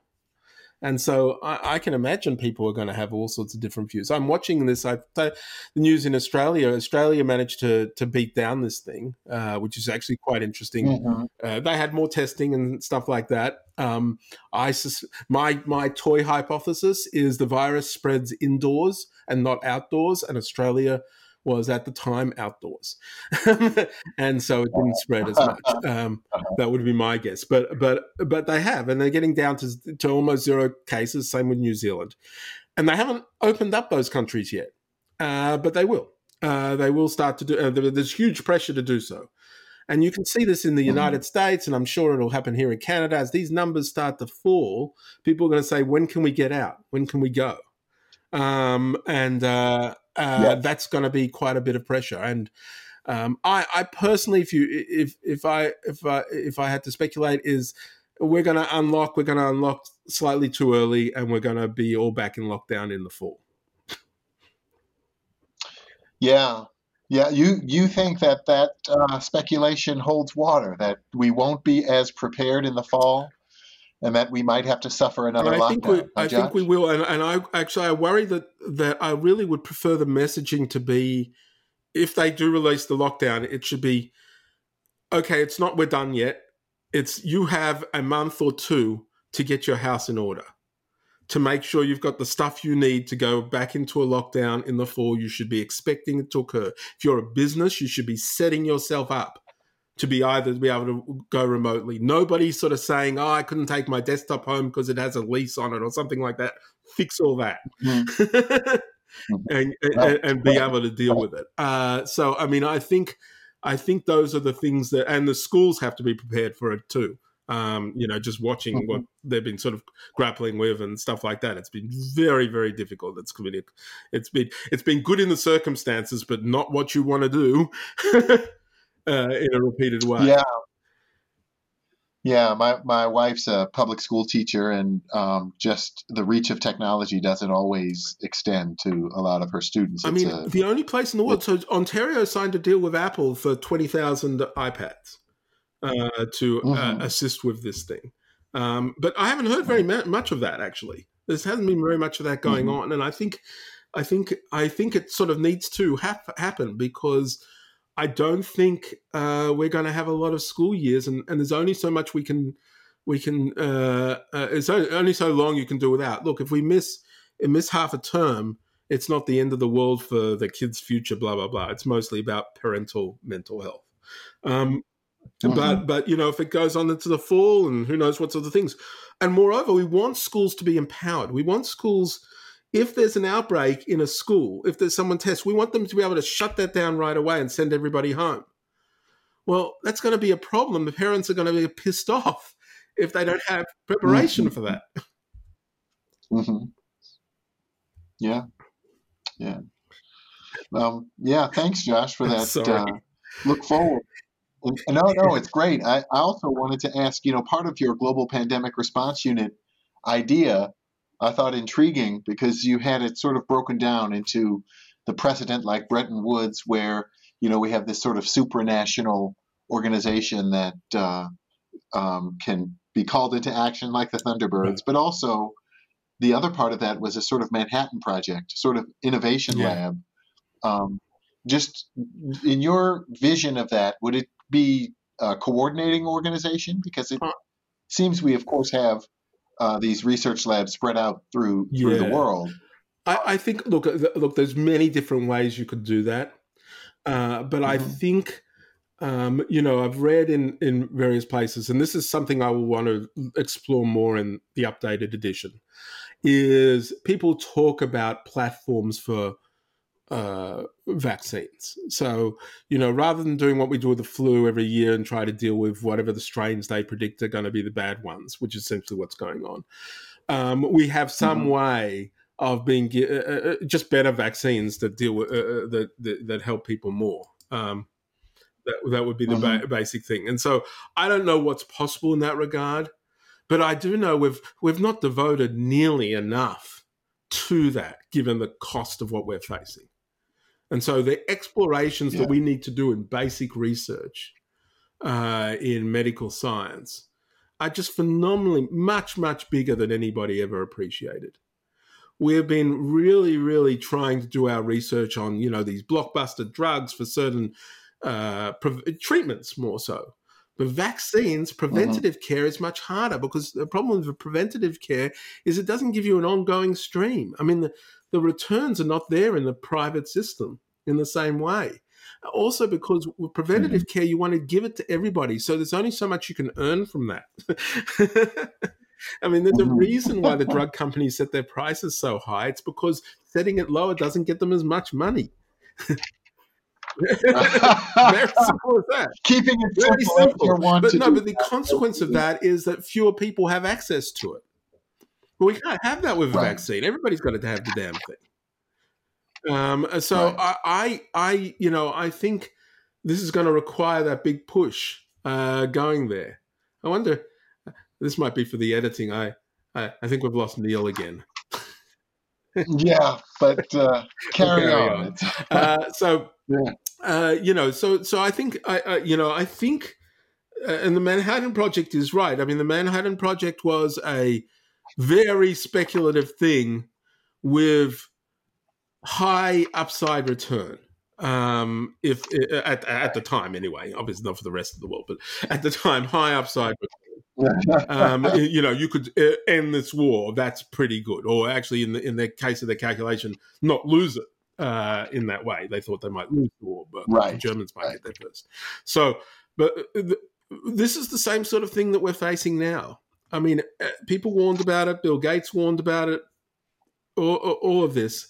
[SPEAKER 4] And so I, I, can imagine people are going to have all sorts of different views. I'm watching this. I the news in Australia. Australia managed to to beat down this thing, uh, which is actually quite interesting. Mm-hmm. Uh, they had more testing and stuff like that. Um, I my my toy hypothesis is the virus spreads indoors and not outdoors, and Australia was at the time outdoors, and so it didn't spread as much. Um, that would be my guess, but but but they have, and they're getting down to to almost zero cases. Same with New Zealand, and they haven't opened up those countries yet, uh, but they will. Uh, they will start to do. Uh, there's huge pressure to do so. And you can see this in the mm-hmm. United States, and I'm sure it'll happen here in Canada. As these numbers start to fall, people are going to say, "When can we get out? When can we go?" Um, and uh, uh, that's going to be quite a bit of pressure. And um, I, I, personally, if you if if I if I if I had to speculate, is we're going to unlock we're going to unlock slightly too early, and we're going to be all back in lockdown in the fall.
[SPEAKER 3] Yeah, yeah. You you think that that uh, speculation holds water that we won't be as prepared in the fall? And that we might have to suffer another I lockdown.
[SPEAKER 4] Think we, I think we will, and, and I actually I worry that that I really would prefer the messaging to be, if they do release the lockdown, it should be, okay, it's not we're done yet. It's you have a month or two to get your house in order, to make sure you've got the stuff you need to go back into a lockdown in the fall. You should be expecting it to occur. If you're a business, you should be setting yourself up to be either to be able to go remotely. Nobody's sort of saying, "Oh, I couldn't take my desktop home because it has a lease on it" or something like that. Fix all that. Mm. and, and, and, be able to deal with it. Uh, so, I mean, I think, I think those are the things that, and the schools have to be prepared for it too. Um, you know, just watching mm-hmm. what they've been sort of grappling with and stuff like that. It's been very, very difficult. It's been, it's been, it's been good in the circumstances, but not what you want to do. uh, in a repeated way.
[SPEAKER 3] Yeah. Yeah, my, my wife's a public school teacher, and um, just the reach of technology doesn't always extend to a lot of her students.
[SPEAKER 4] I mean, a, the only place in the world. So Ontario signed a deal with Apple for twenty thousand iPads uh, to uh, mm-hmm. uh, assist with this thing, um, but I haven't heard very much of that actually. There hasn't been very much of that going mm-hmm. on, and I think, I think, I think it sort of needs to happen because I don't think uh, we're going to have a lot of school years, and, and there's only so much we can we can. Uh, uh, it's only so long you can do without. Look, if we miss if miss half a term, it's not the end of the world for the kid's future. Blah blah blah. It's mostly about parental mental health. Um, mm-hmm. But but you know if it goes on into the fall and who knows what sort of things, and moreover, we want schools to be empowered. We want schools if there's an outbreak in a school, if there's someone tests, we want them to be able to shut that down right away and send everybody home. Well, that's going to be a problem. The parents are going to be pissed off if they don't have preparation mm-hmm. for that.
[SPEAKER 3] Mm-hmm. Yeah, yeah, um, yeah. Thanks, Josh, for that. Uh, look forward. no, no, it's great. I, I also wanted to ask, you know, part of your global pandemic response unit idea, I thought intriguing because you had it sort of broken down into the precedent like Bretton Woods, where you know we have this sort of supranational organization that uh, um, can be called into action like the Thunderbirds, but also the other part of that was a sort of Manhattan Project, sort of innovation yeah. lab. Um, just in your vision of that, would it be a coordinating organization? Because it seems we, of course, have uh, these research labs spread out through through yeah. the world.
[SPEAKER 4] I, I, think look uh, look. There's many different ways you could do that, uh, but mm-hmm. I think. Um, you know, I've read in in various places, and this is something I will want to explore more in the updated edition. Is people talk about platforms for uh, vaccines. So, you know, rather than doing what we do with the flu every year and try to deal with whatever the strains they predict are going to be the bad ones, which is essentially what's going on, um, we have some mm-hmm. way of being uh, uh, uh, just better vaccines that deal with uh, uh, that, that, that help people more. Um, that that would be the mm-hmm. ba- basic thing. And so I don't know what's possible in that regard, but I do know we've we've not devoted nearly enough to that given the cost of what we're facing. And so the explorations yeah. that we need to do in basic research uh, in medical science are just phenomenally much, much bigger than anybody ever appreciated. We've been really, really trying to do our research on, you know, these blockbuster drugs for certain uh, pre- treatments more so. But vaccines, mm-hmm. preventative mm-hmm. care is much harder because the problem with preventative care is it doesn't give you an ongoing stream. I mean, the, the returns are not there in the private system in the same way. Also, because with preventative mm-hmm. care, you want to give it to everybody. So there's only so much you can earn from that. I mean, there's a mm-hmm. reason why the drug companies set their prices so high. It's because setting it lower doesn't get them as much money. Very simple as that.
[SPEAKER 3] Keeping it Very simple.
[SPEAKER 4] But no, but the consequence of that is that fewer people have access to it. But we can't have that with a right. vaccine. Everybody's got to have the damn thing. Um, uh, so right. I, I, I, you know, I think this is going to require that big push uh, going there. I wonder. This might be for the editing. I, I, I think we've lost Neil again.
[SPEAKER 3] yeah, but uh, carry, carry, on. on.
[SPEAKER 4] uh, so, yeah. Uh, you know, so so I think I, you know, I think, uh, and the Manhattan Project is right. I mean, the Manhattan Project was a very speculative thing with high upside return. Um, if at at the time anyway, obviously not for the rest of the world, but at the time, high upside return. um, you know, you could uh, end this war. That's pretty good. Or actually, in the in the case of the calculation, not lose it uh, in that way. They thought they might lose the war, but right. the Germans might right. get there first. So, but uh, the, this is the same sort of thing that we're facing now. I mean, uh, people warned about it. Bill Gates warned about it. All, all of this,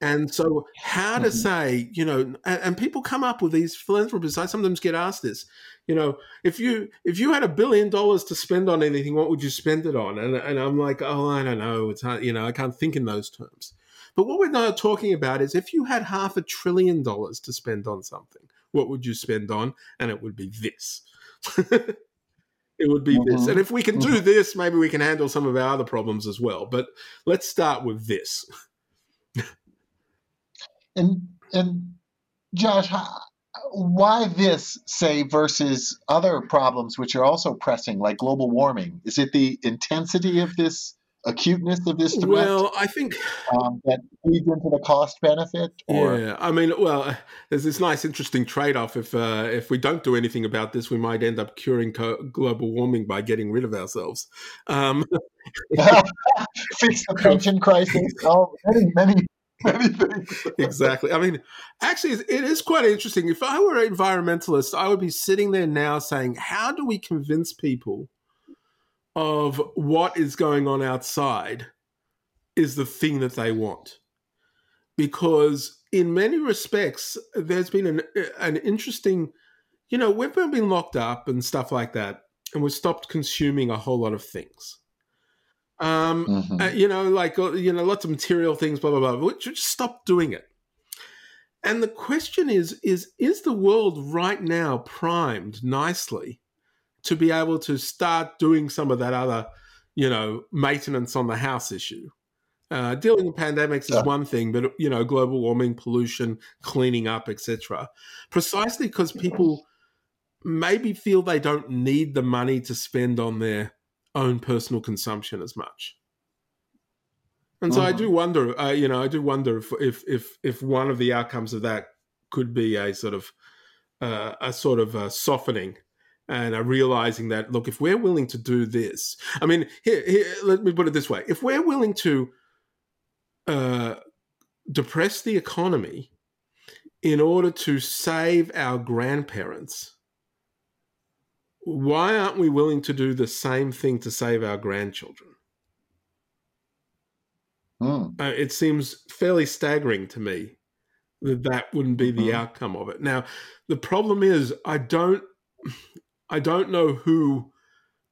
[SPEAKER 4] and so, how to mm-hmm. say, you know, and, and, people come up with these philanthropists. I sometimes get asked this, you know, if you if you had a billion dollars to spend on anything, what would you spend it on? And, and I'm like, oh, I don't know. It's hard, you know, I can't think in those terms. But what we're now talking about is if you had half a trillion dollars to spend on something, what would you spend on? And it would be this. it would be mm-hmm. this. And if we can do mm-hmm. this, maybe we can handle some of our other problems as well. But let's start with this.
[SPEAKER 3] And and Josh, why this say versus other problems which are also pressing, like global warming? Is it the intensity of this acuteness of this threat?
[SPEAKER 4] Well, I think
[SPEAKER 3] um, that feeds into the cost benefit. Or?
[SPEAKER 4] Yeah, I mean, well, there's this nice, interesting trade-off. If uh, if we don't do anything about this, we might end up curing co- global warming by getting rid of ourselves. Um,
[SPEAKER 3] Fix the pension crisis. Oh, many, many anything.
[SPEAKER 4] exactly. I mean, actually, it is quite interesting. If I were an environmentalist, I would be sitting there now saying, how do we convince people of what is going on outside is the thing that they want? Because in many respects, there's been an, an interesting, you know, we've been locked up and stuff like that, and we've stopped consuming a whole lot of things um, mm-hmm. uh, you know, like uh, you know, lots of material things, blah blah blah. We just stop doing it. and the question is is is the world right now primed nicely to be able to start doing some of that other you know maintenance on the house issue uh, dealing with pandemics is
[SPEAKER 3] Yeah.
[SPEAKER 4] one thing but you know global warming pollution cleaning up etc precisely because people maybe feel they don't need the money to spend on their own personal consumption as much and so I
[SPEAKER 3] Mhm.
[SPEAKER 4] do wonder, uh, you know, I do wonder if, if if if one of the outcomes of that could be a sort of uh, a sort of a softening and a realizing that look, if we're willing to do this, I mean, here, here let me put it this way: if we're willing to uh, depress the economy in order to save our grandparents, why aren't we willing to do the same thing to save our grandchildren?
[SPEAKER 3] Hmm.
[SPEAKER 4] uh, it seems fairly staggering to me that that wouldn't be the
[SPEAKER 3] Mhm.
[SPEAKER 4] outcome of it. Now, the problem is I don't I don't know who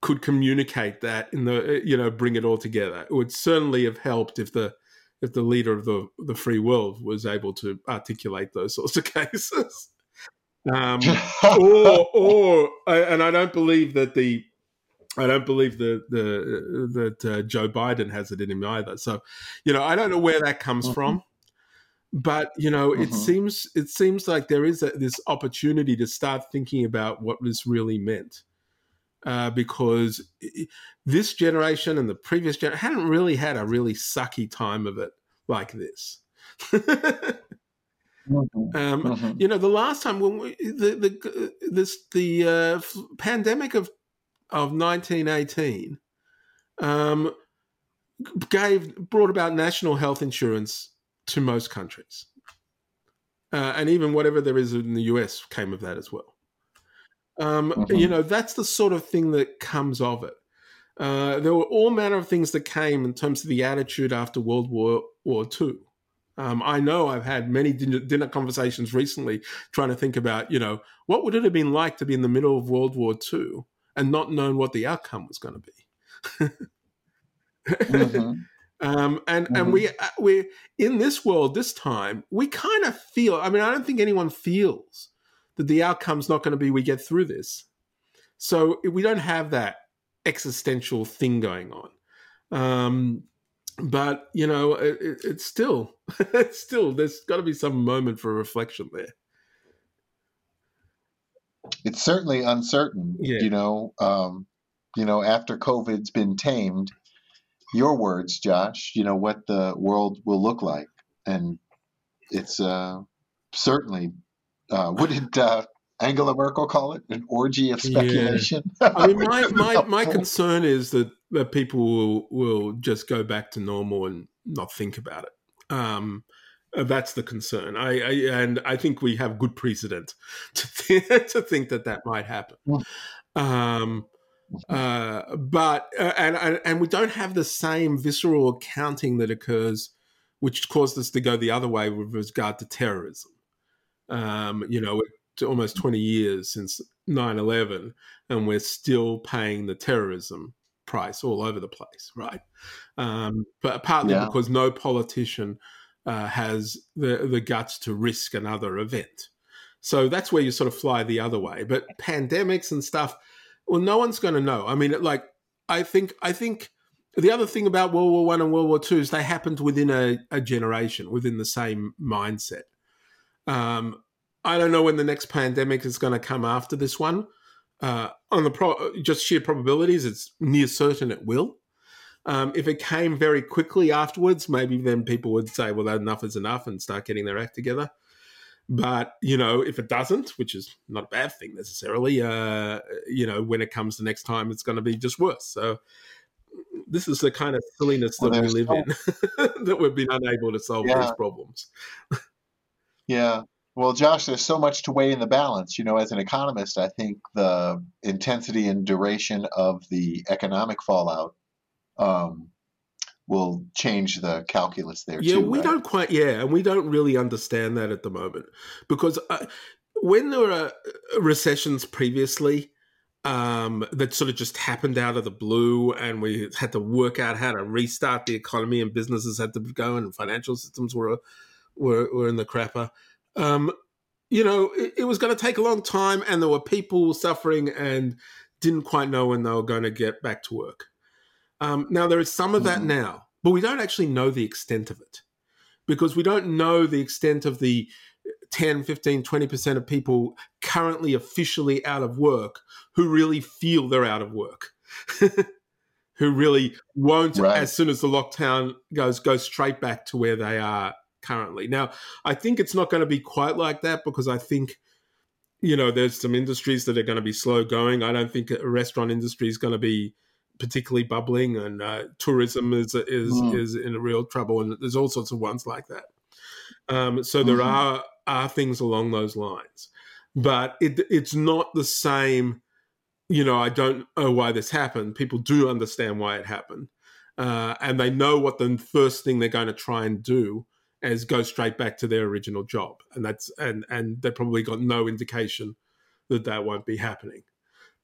[SPEAKER 4] could communicate that in the you know bring it all together. It would certainly have helped if the if the leader of the the free world was able to articulate those sorts of cases. Um, or or and I don't believe that the I don't believe the the that uh, Joe Biden has it in him either. So, you know, I don't know where that comes
[SPEAKER 3] Mhm.
[SPEAKER 4] from, but you know, it
[SPEAKER 3] Mhm.
[SPEAKER 4] seems it seems like there is a, this opportunity to start thinking about what this really meant, uh, because this generation and the previous generation hadn't really had a really sucky time of it like this.
[SPEAKER 3] Mhm.
[SPEAKER 4] um,
[SPEAKER 3] Mhm.
[SPEAKER 4] you know, the last time when we, the the this the uh, pandemic of of 1918 um, gave brought about national health insurance to most countries, uh, and even whatever there is in the US came of that as well. Um,
[SPEAKER 3] Mhm.
[SPEAKER 4] You know, that's the sort of thing that comes of it. Uh, there were all manner of things that came in terms of the attitude after World War War Two. Um, I know I've had many dinner, dinner conversations recently trying to think about, you know, what would it have been like to be in the middle of World War II and not known what the outcome was going to be.
[SPEAKER 3] Mhm.
[SPEAKER 4] Um, and and
[SPEAKER 3] Mhm.
[SPEAKER 4] we uh, we in this world this time we kind of feel. I mean, I don't think anyone feels that the outcome's not going to be we get through this. So we don't have that existential thing going on. Um, but you know, it, it, it's still, it's still. There's got to be some moment for reflection there.
[SPEAKER 3] It's certainly uncertain.
[SPEAKER 4] Yeah.
[SPEAKER 3] You know, um, you know, after COVID's been tamed, your words, Josh. You know what the world will look like, and it's uh, certainly. Uh, what did uh, Angela Merkel call it? An orgy of
[SPEAKER 4] Yeah.
[SPEAKER 3] speculation.
[SPEAKER 4] I mean, my my, my concern is that, that people will will just go back to normal and not think about it. Um, uh, that's the concern. I, I and I think we have good precedent to th- to think that that might happen. Um, uh, but uh, and, and we don't have the same visceral accounting that occurs, which caused us to go the other way with regard to terrorism. Um, you know, it's almost twenty years since 9-11 and we're still paying the terrorism price all over the place, right? Um, but partly
[SPEAKER 3] Yeah.
[SPEAKER 4] because no politician uh, has the the guts to risk another event. So that's where you sort of fly the other way. But pandemics and stuff, well, no one's going to know. I mean, like I think I think the other thing about World War One and World War Two is they happened within a, a generation, within the same mindset. Um, I don't know when the next pandemic is going to come after this one. Uh, on the pro- just sheer probabilities, it's near certain it will. Um, if it came very quickly afterwards, maybe then people would say, "Well, enough is enough," and start getting their act together. But you know, if it doesn't, which is not a bad thing necessarily, uh, you know, when it comes the next time, it's going to be just worse. So this is the kind of silliness
[SPEAKER 3] Well,
[SPEAKER 4] that we live in that we've been unable to solve
[SPEAKER 3] Yeah.
[SPEAKER 4] these problems.
[SPEAKER 3] Yeah. Well, Josh, there's so much to weigh in the balance. You know, as an economist, I think the intensity and duration of the economic fallout um, will change the calculus there
[SPEAKER 4] Yeah,
[SPEAKER 3] too.
[SPEAKER 4] we
[SPEAKER 3] right?
[SPEAKER 4] don't quite. Yeah, and we don't really understand that at the moment because uh, when there were uh, recessions previously um, that sort of just happened out of the blue, and we had to work out how to restart the economy, and businesses had to go, and financial systems were were, were in the crapper. um, you know, it, it was going to take a long time, and there were people suffering and didn't quite know when they were going to get back to work. Um, now, there is some of that
[SPEAKER 3] Mhm.
[SPEAKER 4] now, but we don't actually know the extent of it because we don't know the extent of the 10, 15, 20% of people currently officially out of work who really feel they're out of work. who really won't,
[SPEAKER 3] Right.
[SPEAKER 4] as soon as the lockdown goes, go straight back to where they are currently. Now, I think it's not going to be quite like that because I think, you know, there's some industries that are going to be slow going. I don't think a restaurant industry is going to be particularly bubbling, and uh, tourism is is
[SPEAKER 3] Mm.
[SPEAKER 4] is in a real trouble, and there's all sorts of ones like that. Um, so there
[SPEAKER 3] Mhm.
[SPEAKER 4] are are things along those lines, but it it's not the same. You know, I don't know why this happened. People do understand why it happened, uh, and they know what the first thing they're going to try and do is go straight back to their original job, and that's and and they probably got no indication that that won't be happening.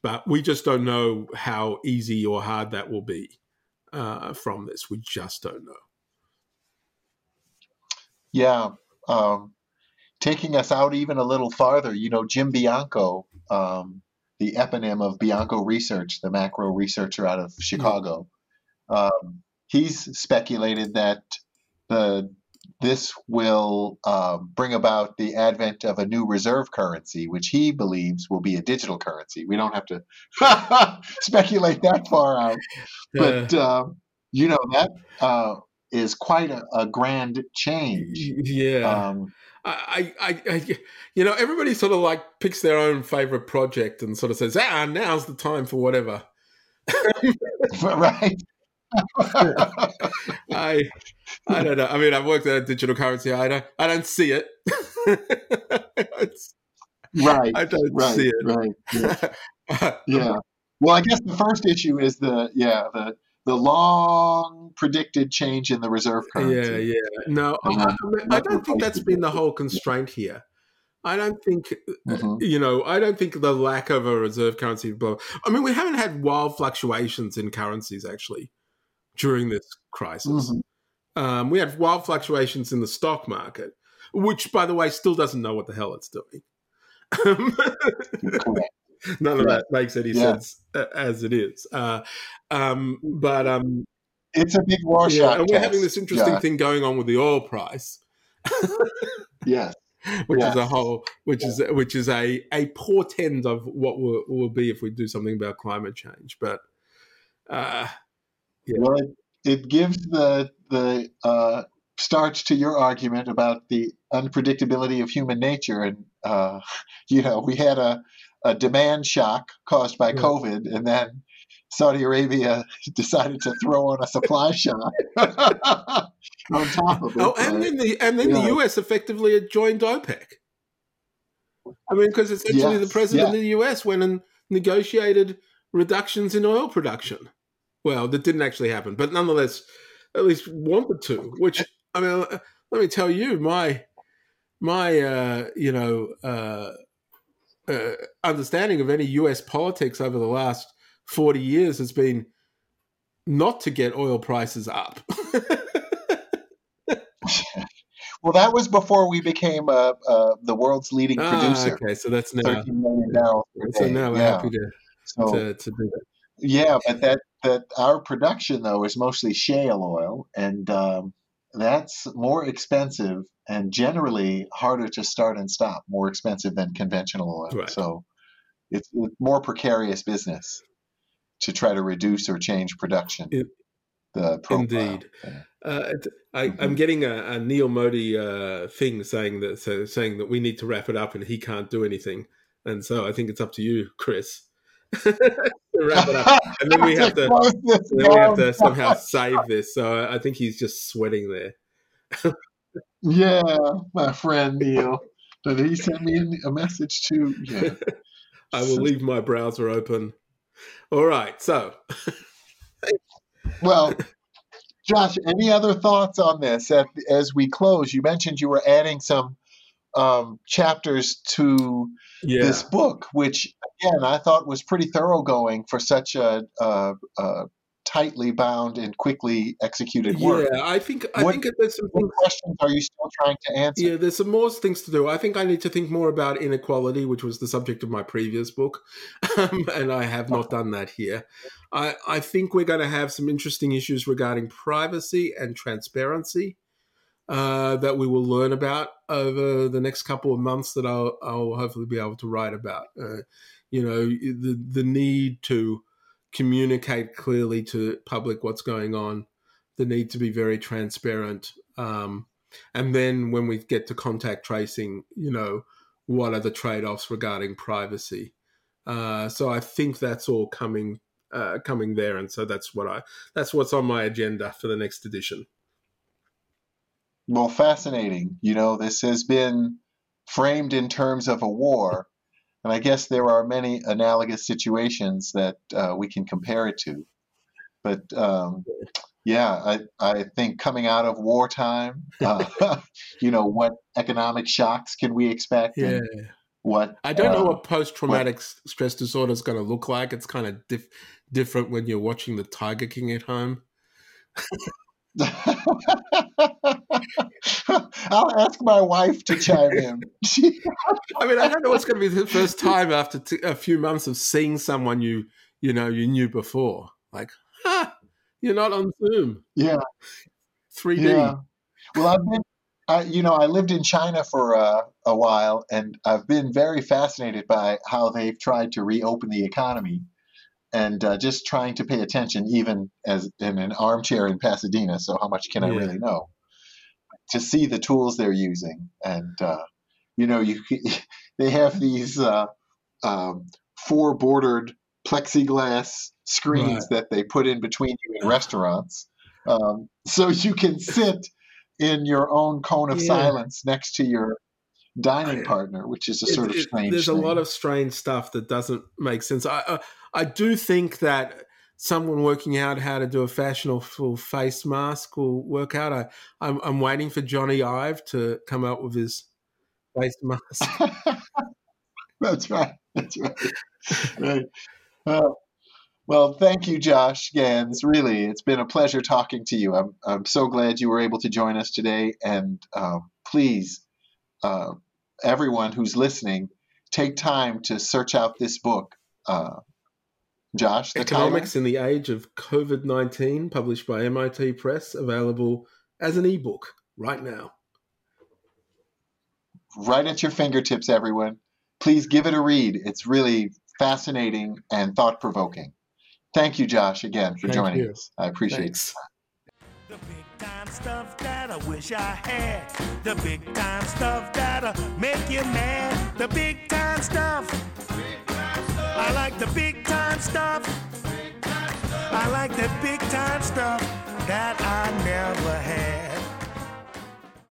[SPEAKER 4] But we just don't know how easy or hard that will be uh, from this. We just don't know.
[SPEAKER 3] Yeah. Um, taking us out even a little farther, you know, Jim Bianco, um, the eponym of Bianco Research, the macro researcher out of Chicago, um, he's speculated that the this will um, bring about the advent of a new reserve currency, which he believes will be a digital currency. We don't have to speculate that far out, but um, you know that uh, is quite a, a grand change.
[SPEAKER 4] yeah.
[SPEAKER 3] Um,
[SPEAKER 4] I, I, I, you know, everybody sort of like picks their own favorite project and sort of says, ah, now's the time for whatever.
[SPEAKER 3] right.
[SPEAKER 4] I, I don't know. I mean, I've worked at a digital currency. I don't, I don't see it.
[SPEAKER 3] Right.
[SPEAKER 4] I don't
[SPEAKER 3] Right.
[SPEAKER 4] see it.
[SPEAKER 3] Right. Yeah. yeah. Well, I guess the first issue is the yeah the the long predicted change in the reserve currency.
[SPEAKER 4] yeah. Yeah. No, I,
[SPEAKER 3] And
[SPEAKER 4] I,
[SPEAKER 3] then
[SPEAKER 4] I don't think that's been the whole constraint here. I don't think
[SPEAKER 3] Mhm.
[SPEAKER 4] you know, I don't think the lack of a reserve currency. Blow. I mean, we haven't had wild fluctuations in currencies actually during this crisis.
[SPEAKER 3] Mhm.
[SPEAKER 4] Um, we had wild fluctuations in the stock market, which, by the way, still doesn't know what the hell it's doing. None of that makes any
[SPEAKER 3] Yeah.
[SPEAKER 4] sense uh, as it is. Uh, um, but um,
[SPEAKER 3] It's a big Rorschach
[SPEAKER 4] yeah, and we're
[SPEAKER 3] test,
[SPEAKER 4] having this interesting
[SPEAKER 3] Josh.
[SPEAKER 4] thing going on with the oil price.
[SPEAKER 3] Yes.
[SPEAKER 4] which is a whole which is which is a a portend of what will, will be if we do something about climate change but uh Yeah.
[SPEAKER 3] Well, it, it gives the the uh, starch to your argument about the unpredictability of human nature, and uh, you know we had a, a demand shock caused by
[SPEAKER 4] Yeah.
[SPEAKER 3] COVID, and then Saudi Arabia decided to throw on a supply shock on top of it.
[SPEAKER 4] oh and then the and then the us effectively had joined opec i mean because essentially the president
[SPEAKER 3] yeah.
[SPEAKER 4] of the us went and negotiated reductions in oil production well that didn't actually happen but nonetheless at least wanted to which i mean uh, let me tell you my my uh you know uh uh, understanding of any US politics over the last 40 years has been not to get oil prices up.
[SPEAKER 3] well, that was before we became uh, uh, the world's leading
[SPEAKER 4] Ah,
[SPEAKER 3] producer.
[SPEAKER 4] okay, so that's now.
[SPEAKER 3] 13 million
[SPEAKER 4] So now we're
[SPEAKER 3] yeah.
[SPEAKER 4] happy to,
[SPEAKER 3] So,
[SPEAKER 4] to, to do that.
[SPEAKER 3] Yeah, but that that our production though is mostly shale oil, and um, that's more expensive and generally harder to start and stop. More expensive than conventional oil.
[SPEAKER 4] Right.
[SPEAKER 3] So it's, it's more precarious business to try to reduce or change production.
[SPEAKER 4] It-
[SPEAKER 3] the profile.
[SPEAKER 4] Indeed.
[SPEAKER 3] Yeah.
[SPEAKER 4] Uh, I,
[SPEAKER 3] Mhm.
[SPEAKER 4] I'm getting a, a Neil Modi uh, thing saying that so, saying that we need to wrap it up and he can't do anything, and so I think it's up to you, Chris, to wrap it up. And then we have to then we have to somehow save this. So I think he's just sweating there.
[SPEAKER 3] Yeah, my friend Neil. Did he sent me a message too? Yeah.
[SPEAKER 4] I will leave my browser open. All right, so
[SPEAKER 3] Well, Josh, any other thoughts on this as we close? You mentioned you were adding some um, chapters to
[SPEAKER 4] yeah,
[SPEAKER 3] this book, which again I thought was pretty thoroughgoing for such a, a, a tightly bound and quickly executed work.
[SPEAKER 4] Yeah, I think I
[SPEAKER 3] What-
[SPEAKER 4] think there's some things.
[SPEAKER 3] questions are you still trying to answer?
[SPEAKER 4] Yeah, there's some more things to do. I think I need to think more about inequality, which was the subject of my previous book, um, and I have not done that here. I, I think we're going to have some interesting issues regarding privacy and transparency uh, that we will learn about over the next couple of months. That I'll, I'll hopefully be able to write about. Uh, you know, the the need to communicate clearly to public what's going on, the need to be very transparent. Um, and then when we get to contact tracing, you know, what are the trade offs regarding privacy? Uh, so I think that's all coming uh, coming there, and so that's what I that's what's on my agenda for the next edition.
[SPEAKER 3] Well, fascinating. You know, this has been framed in terms of a war, and I guess there are many analogous situations that uh, we can compare it to. But um, yeah, I, I think coming out of wartime, uh, you know, what economic shocks can we expect?
[SPEAKER 4] Yeah,
[SPEAKER 3] what
[SPEAKER 4] I don't know
[SPEAKER 3] uh,
[SPEAKER 4] what post traumatic stress disorder is going to look like. It's kind of diff- different when you're watching the Tiger King at home.
[SPEAKER 3] I'll ask my wife to chime in.
[SPEAKER 4] I mean, I don't know what's going to be the first time after t- a few months of seeing someone you you know you knew before. Like, you're not on Zoom.
[SPEAKER 3] yeah,
[SPEAKER 4] 3D.
[SPEAKER 3] yeah. Well, I've been, I, you know, I lived in China for uh, a while, and I've been very fascinated by how they've tried to reopen the economy, and uh, just trying to pay attention, even as in an armchair in Pasadena. So, how much can I really know? To see the tools they're using, and uh, you know, you they have these uh, um, four bordered plexiglass screens that they put in between you in restaurants, um, so you can sit in your own cone of
[SPEAKER 4] Yeah.
[SPEAKER 3] silence next to your dining
[SPEAKER 4] I-
[SPEAKER 3] partner, which is a
[SPEAKER 4] It-
[SPEAKER 3] sort of
[SPEAKER 4] it-
[SPEAKER 3] strange.
[SPEAKER 4] there's a lot of strange stuff that doesn't make sense. I, I I do think that someone working out how to do a fashionable full face mask will work out. I I'm, I'm waiting for Jony Ive to come up with his face mask.
[SPEAKER 3] That's right. That's right. right. Uh, well, thank you, Josh Gans. Really, it's been a pleasure talking to you. I'm I'm so glad you were able to join us today. And um, please, uh, everyone who's listening, take time to search out this book. Uh, Josh, the
[SPEAKER 4] Economics in the Age of COVID 19, published by MIT Press, available as an ebook right now.
[SPEAKER 3] right at your fingertips, everyone. Please give it a read. It's really fascinating and thought provoking. Thank you, Josh, again for
[SPEAKER 4] Thank
[SPEAKER 3] joining
[SPEAKER 4] you.
[SPEAKER 3] us. I appreciate it.
[SPEAKER 4] Thanks.
[SPEAKER 1] The big time stuff that I wish I had. The big time stuff that'll make you mad. The big time stuff. I like the big time stuff. I like the big time stuff that I never had.